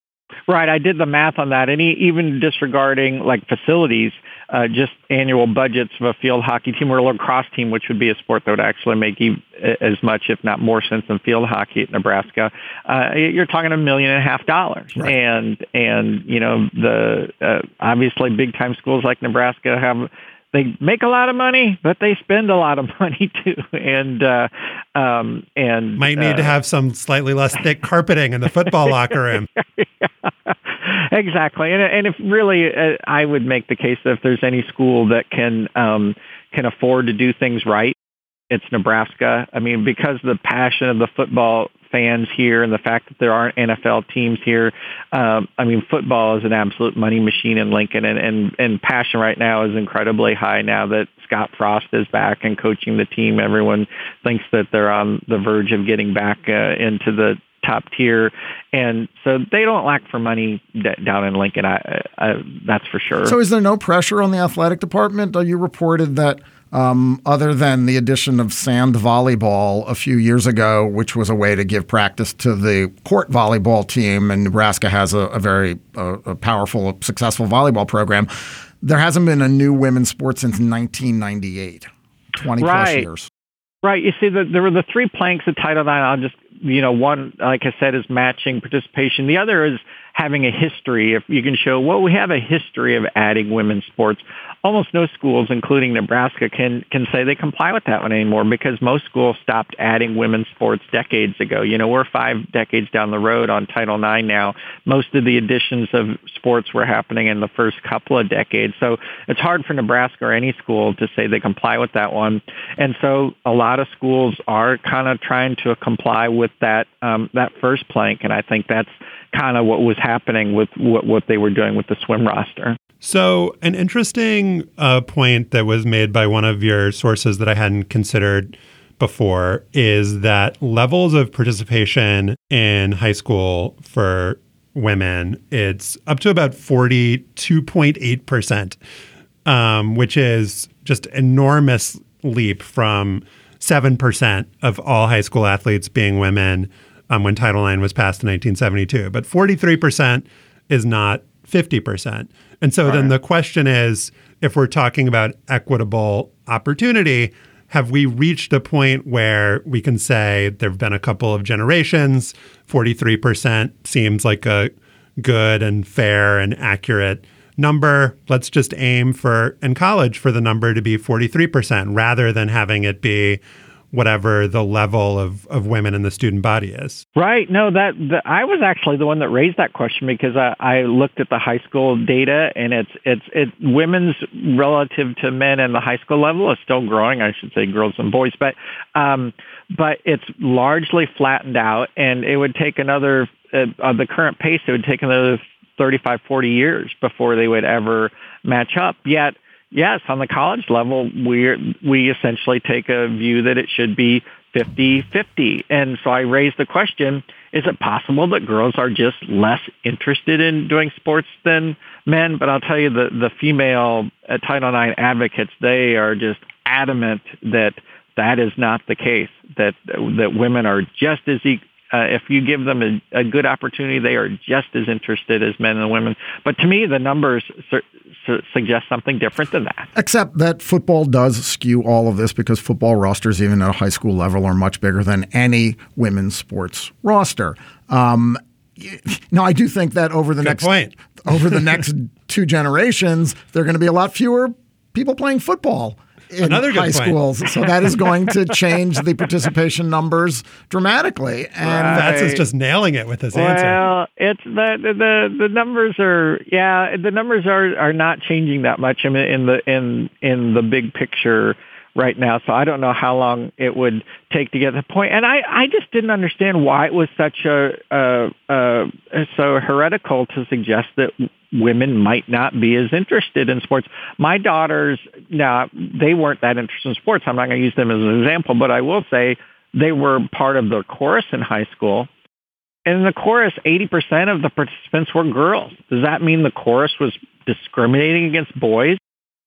Right. I did the math on that. And even disregarding like facilities, uh, just annual budgets of a field hockey team or a lacrosse team, which would be a sport that would actually make as much, if not more, sense than field hockey at Nebraska. Uh, you're talking a million and a half dollars, right. and and you know the uh, obviously big time schools like Nebraska have they make a lot of money, but they spend a lot of money too, and uh, um, and might need uh, to have some slightly less thick carpeting in the football locker room. exactly, and and if really, uh, I would make the case that if there's any school that can um, can afford to do things right, it's Nebraska. I mean, because the passion of the football fans here and the fact that there aren't NFL teams here. Um, I mean, football is an absolute money machine in Lincoln, and, and, and passion right now is incredibly high now that Scott Frost is back and coaching the team. Everyone thinks that they're on the verge of getting back uh, into the top tier, and so they don't lack for money d- down in Lincoln. I, I, that's for sure. So, is there no pressure on the athletic department? You reported that um, other than the addition of sand volleyball a few years ago, which was a way to give practice to the court volleyball team. And Nebraska has a, a very uh, a powerful, successful volleyball program. There hasn't been a new women's sport since 1998, 20 right. plus years. Right. You see, the, there were the three planks of Title IX. I'll just, you know, one, like I said, is matching participation. The other is having a history. If you can show, well, we have a history of adding women's sports almost no schools, including Nebraska, can can say they comply with that one anymore because most schools stopped adding women's sports decades ago. You know, we're five decades down the road on Title IX now. Most of the additions of sports were happening in the first couple of decades, so it's hard for Nebraska or any school to say they comply with that one. And so a lot of schools are kind of trying to comply with that um, that first plank, and I think that's kind of what was happening with what, what they were doing with the swim roster. So, an interesting uh, point that was made by one of your sources that I hadn't considered before is that levels of participation in high school for women, it's up to about 42.8%, um, which is just enormous leap from 7% of all high school athletes being women um, when Title IX was passed in 1972. But 43% is not 50%. And so right. then the question is if we're talking about equitable opportunity, have we reached a point where we can say there have been a couple of generations, 43% seems like a good and fair and accurate number. Let's just aim for in college for the number to be 43% rather than having it be whatever the level of, of women in the student body is. Right. No, that the, I was actually the one that raised that question because I, I looked at the high school data and it's it's it women's relative to men in the high school level is still growing. I should say girls and boys, but um, but it's largely flattened out, and it would take another uh, on the current pace. It would take another 35, 40 years before they would ever match up. Yet yes, on the college level, we we essentially take a view that it should be 50-50. And so I raised the question, is it possible that girls are just less interested in doing sports than men? But I'll tell you, the, the female uh, Title IX advocates, they are just adamant that that is not the case, that, that women are just as equal uh, if you give them a, a, good opportunity, they are just as interested as men and women. But to me, the numbers su- su- suggest something different than that. Except that football does skew all of this because football rosters, even at a high school level, are much bigger than any women's sports roster. Um, now, I do think that over the good next point. over the next two generations, there are going to be a lot fewer people playing football in Another high point. schools. So that is going to change the participation numbers dramatically. And right. Fats is just nailing it with his well, answer. Well, it's the, the the numbers are yeah the numbers are are not changing that much in, in the in in the big picture right now. So I don't know how long it would take to get the point. And I, I just didn't understand why it was such a, a, a so heretical to suggest that women might not be as interested in sports. My daughters, now they weren't that interested in sports. I'm not going to use them as an example, but I will say they were part of the chorus in high school. And in the chorus, 80% of the participants were girls. Does that mean the chorus was discriminating against boys?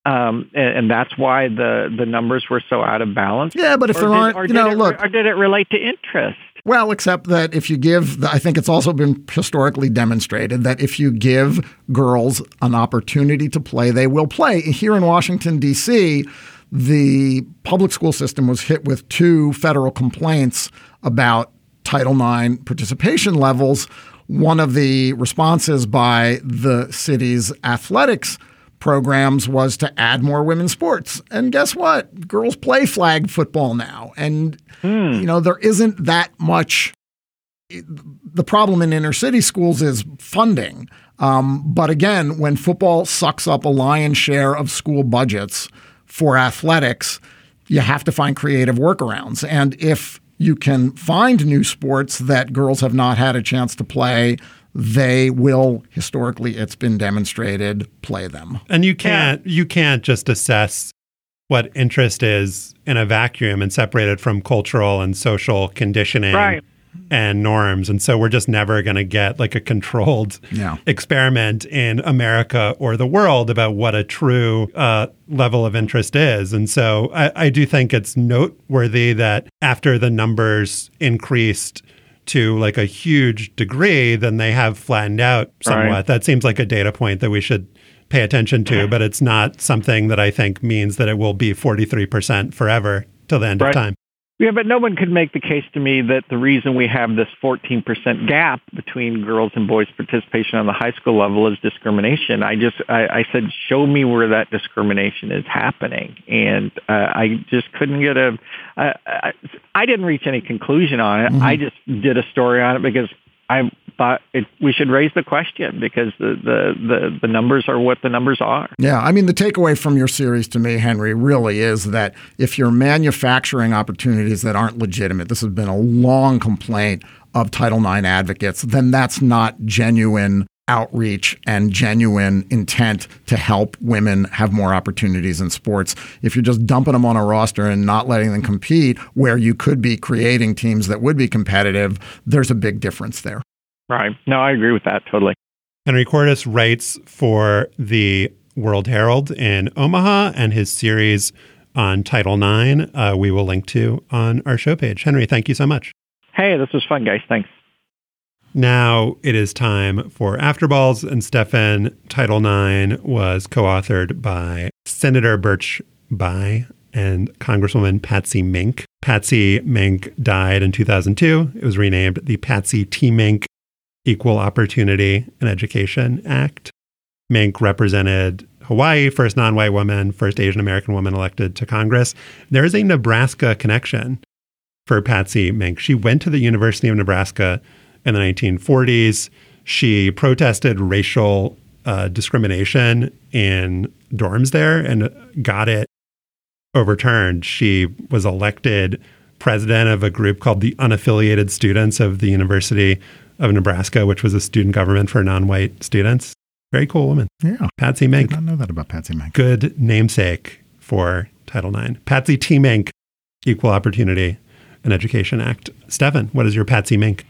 Um, and, and, that's why the, the numbers were so out of balance. Yeah, but if or there did, aren't, you know, it, look, or did it relate to interest? Well, except that if you give, I think it's also been historically demonstrated that if you give girls an opportunity to play, they will play. Here in Washington, D.C., the public school system was hit with two federal complaints about Title IX participation levels. One of the responses by the city's athletics programs was to add more women's sports. And guess what? Girls play flag football now. And, Hmm. you know, there isn't that much. The problem in inner city schools is funding. Um, but again, when football sucks up a lion's share of school budgets for athletics, you have to find creative workarounds. And if you can find new sports that girls have not had a chance to play, they will historically it's been demonstrated play them and you can't yeah. you can't just assess what interest is in a vacuum and separate it from cultural and social conditioning right. and norms and so we're just never going to get like a controlled yeah. experiment in america or the world about what a true uh, level of interest is and so I, I do think it's noteworthy that after the numbers increased to like a huge degree, then they have flattened out somewhat. Right. That seems like a data point that we should pay attention to, but it's not something that I think means that it will be 43% forever till the end right. of time. Yeah, but no one could make the case to me that the reason we have this 14% gap between girls and boys participation on the high school level is discrimination. I just, I, I said, show me where that discrimination is happening. And uh, I just couldn't get a, uh, I, I didn't reach any conclusion on it. Mm-hmm. I just did a story on it because I it, we should raise the question because the, the, the, the, numbers are what the numbers are. Yeah. I mean, the takeaway from your series to me, Henry, really is that if you're manufacturing opportunities that aren't legitimate, this has been a long complaint of Title IX advocates, then that's not genuine outreach and genuine intent to help women have more opportunities in sports. If you're just dumping them on a roster and not letting them compete where you could be creating teams that would be competitive, there's a big difference there. Right. No, I agree with that totally. Henry Cordes writes for the World Herald in Omaha and his series on Title IX, uh, we will link to on our show page. Henry, thank you so much. Hey, this was fun, guys. Thanks. Now it is time for Afterballs, and Stefan, Title IX was co authored by Senator Birch Bayh and Congresswoman Patsy Mink. Patsy Mink died in 2002. It was renamed the Patsy T. Mink Equal Opportunity in Education Act. Mink represented Hawaii, first non white woman, first Asian American woman elected to Congress. There is a Nebraska connection for Patsy Mink. She went to the University of Nebraska in the 1940s. She protested racial uh, discrimination in dorms there and got it overturned. She was elected president of a group called the Unaffiliated Students of the University of Nebraska, which was a student government for non-white students. Very cool woman. Yeah. Patsy Mink. I did not know that about Patsy Mink. Good namesake for Title IX. Patsy T. Mink, equal opportunity and Education Act. Stefan, what is your Patsy Mink?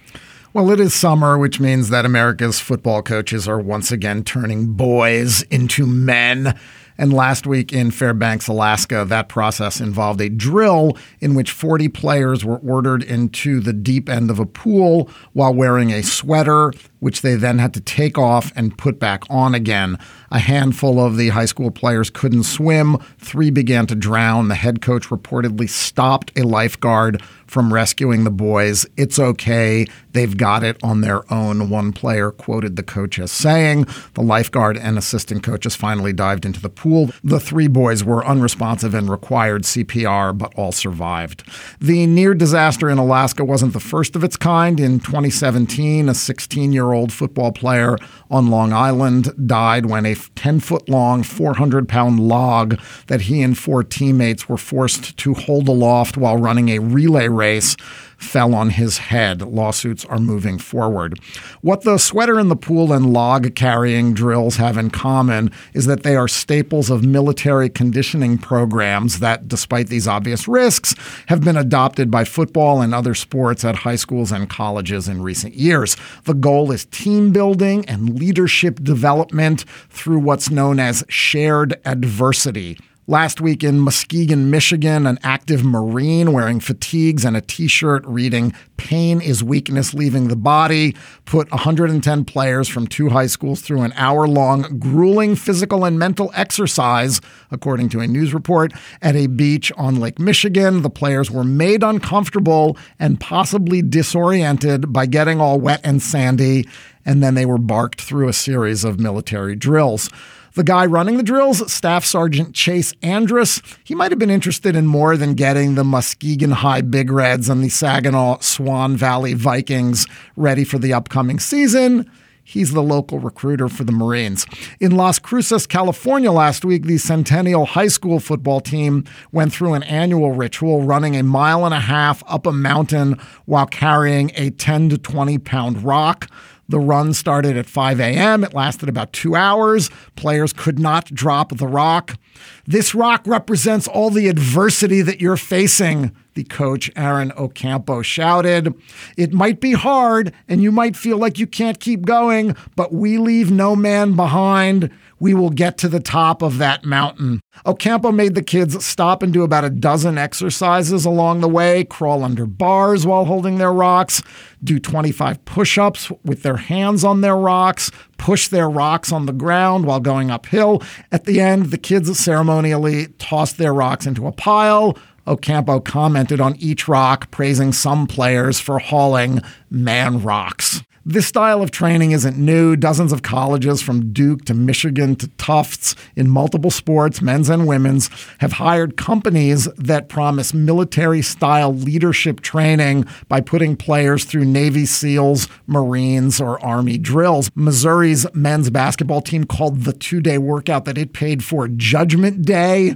Well, it is summer, which means that America's football coaches are once again turning boys into men. And last week in Fairbanks, Alaska, that process involved a drill in which 40 players were ordered into the deep end of a pool while wearing a sweater, which they then had to take off and put back on again. A handful of the high school players couldn't swim. Three began to drown. The head coach reportedly stopped a lifeguard from rescuing the boys. It's okay. They've got it on their own. One player quoted the coach as saying the lifeguard and assistant coaches finally dived into the pool. The three boys were unresponsive and required CPR, but all survived. The near disaster in Alaska wasn't the first of its kind. In 2017, a 16 year old football player on Long Island died when a 10 foot long, 400 pound log that he and four teammates were forced to hold aloft while running a relay race fell on his head. Lawsuits are moving forward. What the sweater in the pool and log carrying drills have in common is that they are staples of military conditioning programs that, despite these obvious risks, have been adopted by football and other sports at high schools and colleges in recent years. The goal is team building and leadership development through what's known as shared adversity. Last week in Muskegon, Michigan, an active Marine wearing fatigues and a t shirt reading, Pain is Weakness Leaving the Body, put 110 players from two high schools through an hour long, grueling physical and mental exercise, according to a news report, at a beach on Lake Michigan. The players were made uncomfortable and possibly disoriented by getting all wet and sandy, and then they were barked through a series of military drills. The guy running the drills, Staff Sergeant Chase Andrus, he might have been interested in more than getting the Muskegon High Big Reds and the Saginaw Swan Valley Vikings ready for the upcoming season. He's the local recruiter for the Marines. In Las Cruces, California last week, the Centennial High School football team went through an annual ritual running a mile and a half up a mountain while carrying a 10 to 20 pound rock. The run started at 5 a.m. It lasted about two hours. Players could not drop the rock. This rock represents all the adversity that you're facing, the coach Aaron Ocampo shouted. It might be hard and you might feel like you can't keep going, but we leave no man behind we will get to the top of that mountain. Ocampo made the kids stop and do about a dozen exercises along the way, crawl under bars while holding their rocks, do 25 push ups with their hands on their rocks, push their rocks on the ground while going uphill. At the end, the kids ceremonially tossed their rocks into a pile. Ocampo commented on each rock, praising some players for hauling man rocks. This style of training isn't new. Dozens of colleges from Duke to Michigan to Tufts in multiple sports, men's and women's, have hired companies that promise military style leadership training by putting players through Navy SEALs, Marines, or Army drills. Missouri's men's basketball team called the two day workout that it paid for Judgment Day.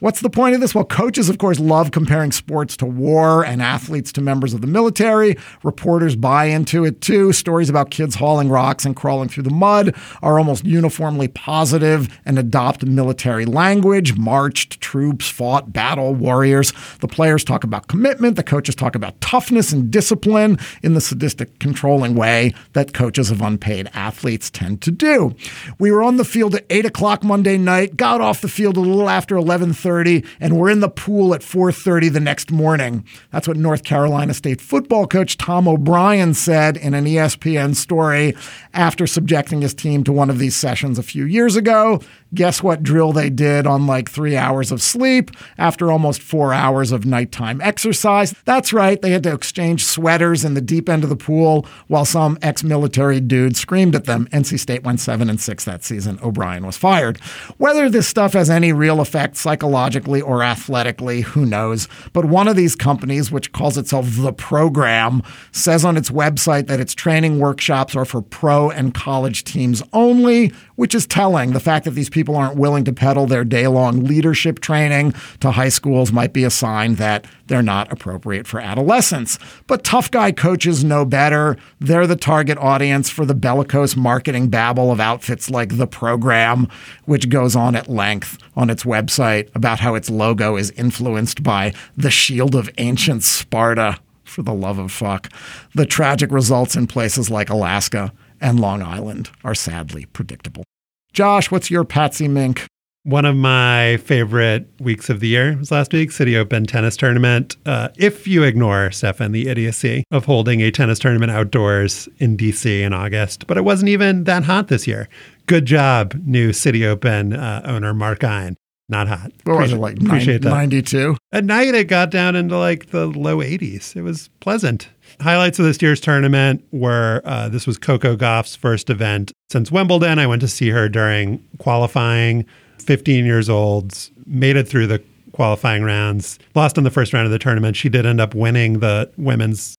What's the point of this? Well, coaches, of course, love comparing sports to war and athletes to members of the military. Reporters buy into it too. Stories about kids hauling rocks and crawling through the mud are almost uniformly positive and adopt military language. Marched, troops, fought, battle, warriors. The players talk about commitment. The coaches talk about toughness and discipline in the sadistic, controlling way that coaches of unpaid athletes tend to do. We were on the field at 8 o'clock Monday night, got off the field a little after 11.30 and we're in the pool at 4:30 the next morning. That's what North Carolina State football coach Tom O'Brien said in an ESPN story after subjecting his team to one of these sessions a few years ago. Guess what drill they did on like 3 hours of sleep after almost 4 hours of nighttime exercise? That's right, they had to exchange sweaters in the deep end of the pool while some ex-military dude screamed at them. NC State went 7 and 6 that season. O'Brien was fired. Whether this stuff has any real effect psychologically or athletically, who knows? But one of these companies, which calls itself The Program, says on its website that its training workshops are for pro and college teams only. Which is telling. The fact that these people aren't willing to peddle their day long leadership training to high schools might be a sign that they're not appropriate for adolescents. But tough guy coaches know better. They're the target audience for the bellicose marketing babble of outfits like The Program, which goes on at length on its website about how its logo is influenced by the shield of ancient Sparta. For the love of fuck. The tragic results in places like Alaska and Long Island are sadly predictable. Josh, what's your Patsy Mink? One of my favorite weeks of the year was last week, City Open tennis tournament. Uh, if you ignore, Stefan, the idiocy of holding a tennis tournament outdoors in DC in August, but it wasn't even that hot this year. Good job, new City Open uh, owner Mark Ein. Not hot. What was it like? Appreciate 92? At night, it got down into like the low 80s. It was pleasant. Highlights of this year's tournament were uh, this was Coco Gauff's first event since Wimbledon. I went to see her during qualifying. 15 years old, made it through the qualifying rounds, lost in the first round of the tournament. She did end up winning the women's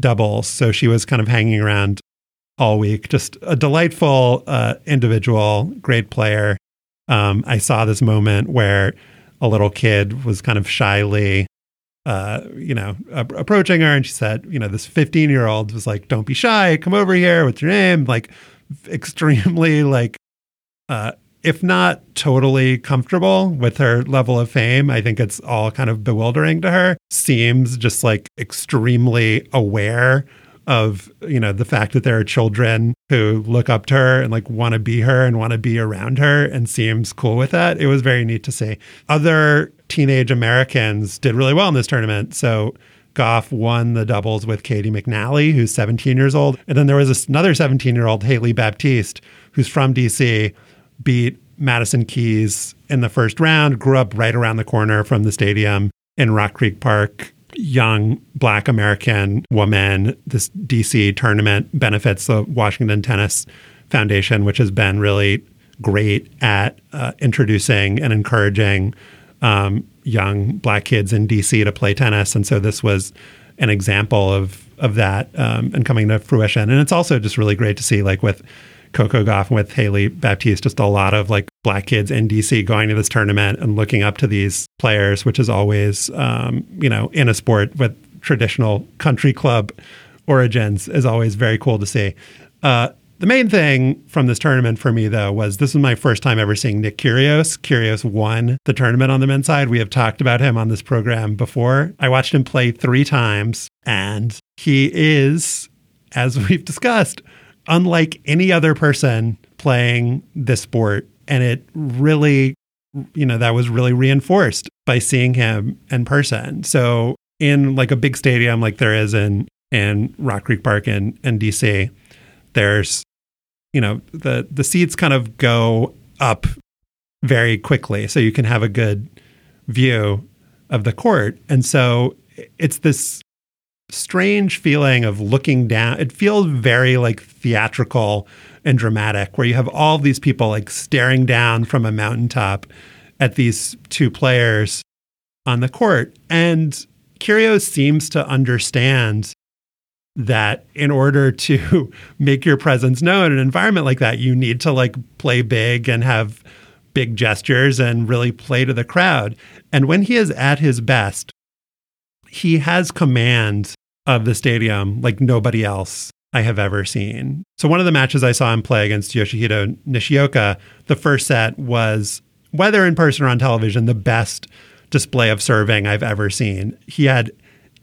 doubles. So she was kind of hanging around all week. Just a delightful uh, individual, great player. Um, I saw this moment where a little kid was kind of shyly, uh, you know, a- approaching her, and she said, you know, this 15 year old was like, "Don't be shy, come over here. What's your name?" Like, extremely like, uh, if not totally comfortable with her level of fame. I think it's all kind of bewildering to her. Seems just like extremely aware of you know the fact that there are children who look up to her and like want to be her and want to be around her and seems cool with that it was very neat to see other teenage americans did really well in this tournament so Gauff won the doubles with Caty McNally, who's 17 years old. And then there was another 17 year old, Hailey Baptiste, who's from DC, beat Madison Keys in the first round, grew up right around the corner from the stadium in Rock Creek Park young black American woman. This DC tournament benefits the Washington Tennis Foundation, which has been really great at uh, introducing and encouraging um, young black kids in DC to play tennis. And so this was an example of of that um, and coming to fruition. And it's also just really great to see, like with Coco Gauff with Hailey Baptiste, just a lot of like black kids in DC going to this tournament and looking up to these players, which is always, um, you know, in a sport with traditional country club origins, is always very cool to see. Uh, the main thing from this tournament for me, though, was this was my first time ever seeing Nick Kyrgios. Kyrgios won the tournament on the men's side. We have talked about him on this program before. I watched him play three times, and he is, as we've discussed, unlike any other person playing this sport. And it really, you know, that was really reinforced by seeing him in person. So in like a big stadium like there is in in Rock Creek Park in, in DC, there's, you know, the the seats kind of go up very quickly. So you can have a good view of the court. And so it's this strange feeling of looking down. It feels very like theatrical and dramatic, where you have all these people like staring down from a mountaintop at these two players on the court. And Kyrgios seems to understand that in order to make your presence known in an environment like that, you need to like play big and have big gestures and really play to the crowd. And when he is at his best, he has command of the stadium like nobody else I have ever seen. So one of the matches I saw him play against Yoshihito Nishioka, the first set was whether in person or on television, the best display of serving I've ever seen. He had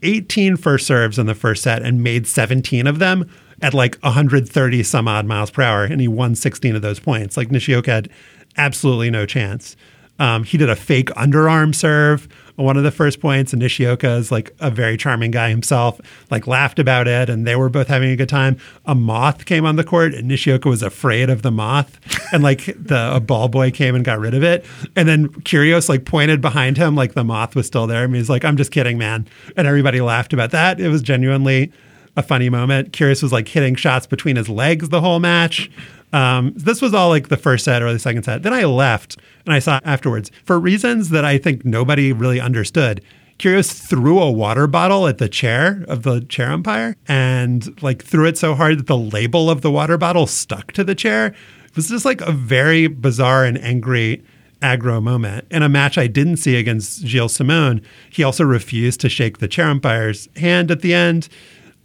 18 first serves in the first set and made 17 of them at like 130 some odd miles per hour, and he won 16 of those points. Like Nishioka had absolutely no chance. Um, he did a fake underarm serve one of the first points, and Nishioka is like a very charming guy himself, like laughed about it, and they were both having a good time. A moth came on the court, and Nishioka was afraid of the moth, and like the a ball boy came and got rid of it, and then Kyrgios like pointed behind him, like the moth was still there, and he's like, "I'm just kidding, man," and everybody laughed about that. It was genuinely a funny moment. Kyrgios was like hitting shots between his legs the whole match. Um, this was all like the first set or the second set. Then I left and I saw afterwards for reasons that I think nobody really understood. Kyrgios threw a water bottle at the chair of the chair umpire and like threw it so hard that the label of the water bottle stuck to the chair. It was just like a very bizarre and angry aggro moment. In a match I didn't see against Gilles Simon, he also refused to shake the chair umpire's hand at the end.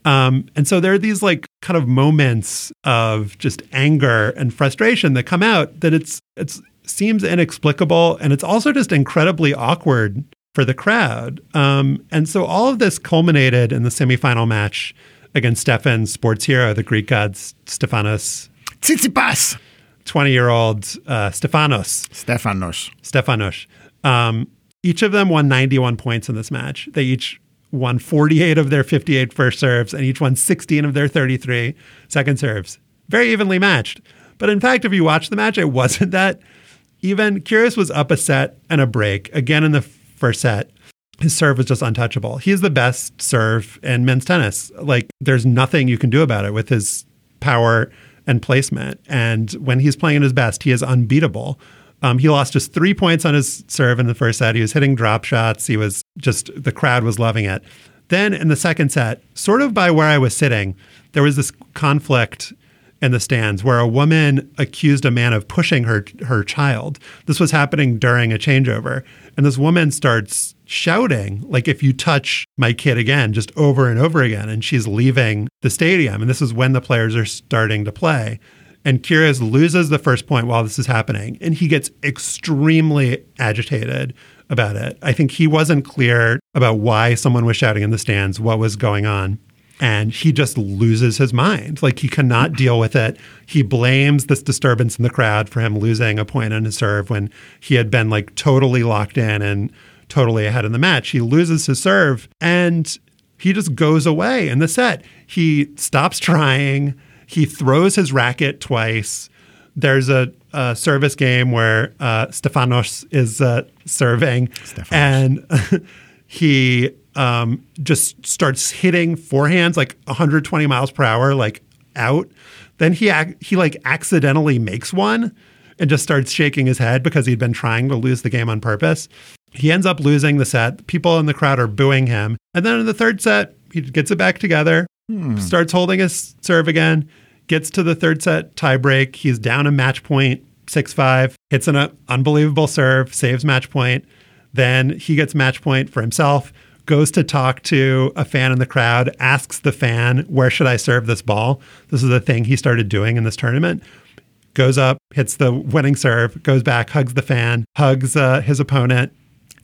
Um, and so there are these like kind of moments of just anger and frustration that come out that it's it's seems inexplicable and it's also just incredibly awkward for the crowd. Um, and so all of this culminated in the semifinal match against Stefan's sports hero, the Greek god Stefanos Tsitsipas. 20 year old uh, Stefanos. Stefanos. Stefanos. Um, each of them won 91 points in this match. They each won 48 of their 58 first serves and each won 16 of their 33 second serves. Very evenly matched. But in fact, if you watch the match, it wasn't that even. Kyrgios was up a set and a break again in the first set. His serve was just untouchable. He is the best serve in men's tennis. Like, there's nothing you can do about it with his power and placement. And when he's playing at his best, he is unbeatable. Um, he lost just three points on his serve in the first set. He was hitting drop shots. He was just, the crowd was loving it. Then in the second set, sort of by where I was sitting, there was this conflict in the stands where a woman accused a man of pushing her her child. This was happening during a changeover, and this woman starts shouting like if you touch my kid again just over and over again and she's leaving the stadium and this is when the players are starting to play. And Kyrgios loses the first point while this is happening and he gets extremely agitated about it. I think he wasn't clear about why someone was shouting in the stands, what was going on and he just loses his mind. Like he cannot deal with it. He blames this disturbance in the crowd for him losing a point on his serve when he had been like totally locked in and totally ahead in the match. He loses his serve and he just goes away in the set. He stops trying. He throws his racket twice. There's a, a service game where uh, Stefanos is uh, serving, Stefanos. and he um, just starts hitting forehands like 120 miles per hour, like out. Then he ac- he like accidentally makes one and just starts shaking his head because he'd been trying to lose the game on purpose. He ends up losing the set. People in the crowd are booing him. And then in the third set, he gets it back together, hmm. starts holding his serve again, gets to the third set tiebreak. He's down a match point, 6 5, hits an unbelievable serve, saves match point. Then he gets match point for himself goes to talk to a fan in the crowd, asks the fan, Where should I serve this ball? This is the thing he started doing in this tournament. Goes up, hits the winning serve, goes back, hugs the fan, hugs uh, his opponent.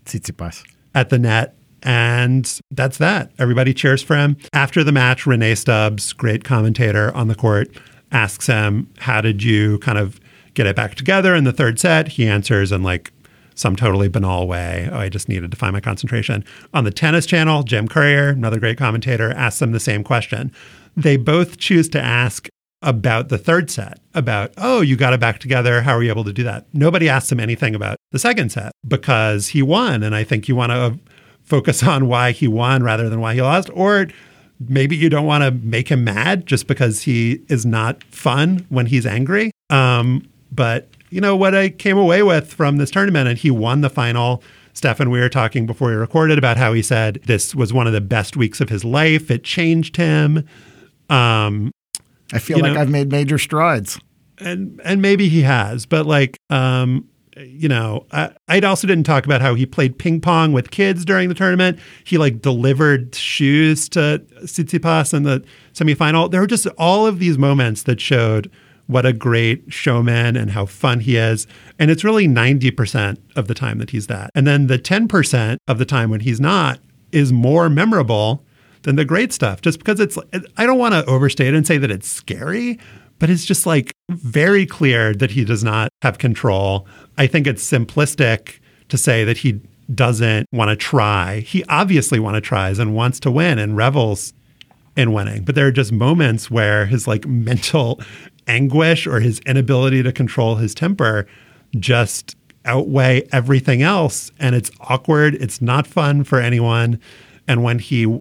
Tsitsipas. At the net. And that's that. Everybody cheers for him. After the match, Rennae Stubbs, great commentator on the court, asks him, How did you kind of get it back together in the third set? He answers in like some totally banal way. Oh, I just needed to find my concentration. On the tennis channel, Jim Courier, another great commentator, asks them the same question. They both choose to ask about the third set, about, oh, you got it back together. How are you able to do that? Nobody asks him anything about the second set because he won. And I think you want to focus on why he won rather than why he lost. Or maybe you don't want to make him mad just because he is not fun when he's angry. Um, but you know, what I came away with from this tournament. And he won the final. Stefan, we were talking before we recorded about how he said this was one of the best weeks of his life. It changed him. Um, I feel like know, I've made major strides. And and maybe he has, but like um, you know, I, I also didn't talk about how he played ping pong with kids during the tournament. He like delivered shoes to Tsitsipas in the semifinal. There were just all of these moments that showed what a great showman and how fun he is. And it's really 90% of the time that he's that. And then the 10% of the time when he's not is more memorable than the great stuff, just because it's, I don't want to overstate and say that it's scary, but it's just like very clear that he does not have control. I think it's simplistic to say that he doesn't want to try. He obviously want to tries and wants to win and revels in winning. But there are just moments where his like mental anguish or his inability to control his temper just outweigh everything else. And it's awkward. It's not fun for anyone. And when he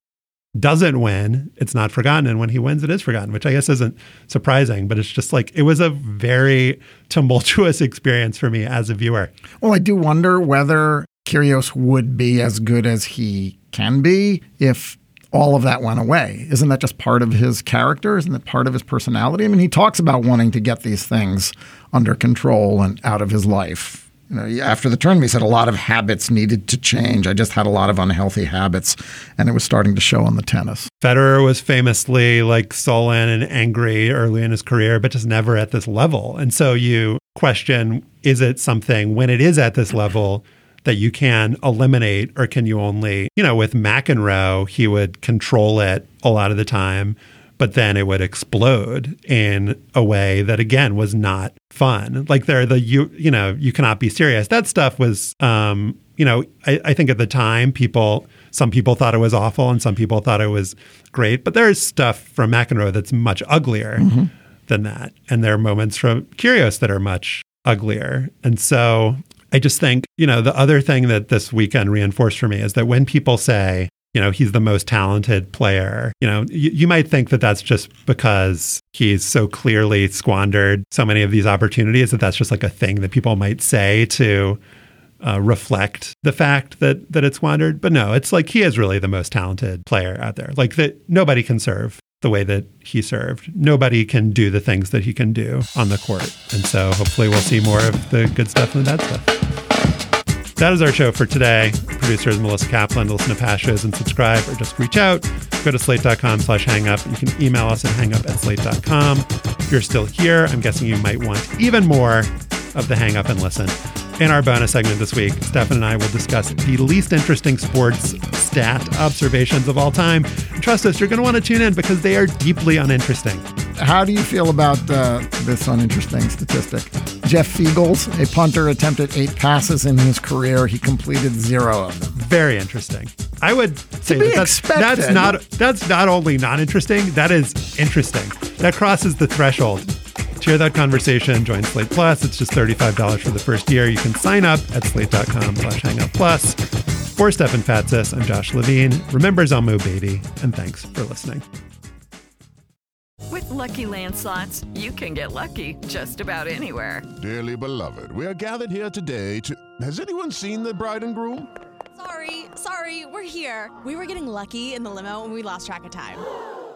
doesn't win, it's not forgotten. And when he wins, it is forgotten, which I guess isn't surprising, but it's just like it was a very tumultuous experience for me as a viewer. Well, I do wonder whether Kyrgios would be as good as he can be if all of that went away. Isn't that just part of his character? Isn't that part of his personality? I mean, he talks about wanting to get these things under control and out of his life. You know, after the tournament, he said a lot of habits needed to change. I just had a lot of unhealthy habits, and it was starting to show on the tennis. Federer was famously like sullen and angry early in his career, but just never at this level. And so you question is it something when it is at this level? that you can eliminate or can you only, you know, with McEnroe, he would control it a lot of the time, but then it would explode in a way that again was not fun. Like there the you you know, you cannot be serious. That stuff was um, you know, I, I think at the time people some people thought it was awful and some people thought it was great. But there's stuff from McEnroe that's much uglier mm-hmm. than that. And there are moments from Kyrgios that are much uglier. And so I just think, you know, the other thing that this weekend reinforced for me is that when people say, you know, he's the most talented player, you know, you, you might think that that's just because he's so clearly squandered so many of these opportunities that that's just like a thing that people might say to uh, reflect the fact that that it's squandered. But no, it's like he is really the most talented player out there. Like that nobody can serve the way that he served. Nobody can do the things that he can do on the court. And so hopefully we'll see more of the good stuff and the bad stuff. That is our show for today. Producer is Melissa Kaplan. Listen to past shows and subscribe or just reach out, go to slate.com slash hangup. You can email us at hangup at slate.com. If you're still here, I'm guessing you might want even more of the hang up and listen. In our bonus segment this week, Stefan and I will discuss the least interesting sports stat observations of all time. And trust us, you're going to want to tune in because they are deeply uninteresting. How do you feel about uh, this uninteresting statistic? Jeff Feagles, a punter, attempted eight passes in his career. He completed zero of them. Very interesting. I would say that that's, that's not that's not only not interesting. That is interesting. That crosses the threshold Share that conversation. Join Slate Plus. It's just $35 for the first year. You can sign up at slate.com slash hangup plus. For Stefan Fatsis, I'm Josh Levin. Remember Zelmo Beaty, and thanks for listening. With Lucky Land slots, you can get lucky just about anywhere. Dearly beloved, we are gathered here today to... Has anyone seen the bride and groom? Sorry, sorry, we're here. We were getting lucky in the limo and we lost track of time.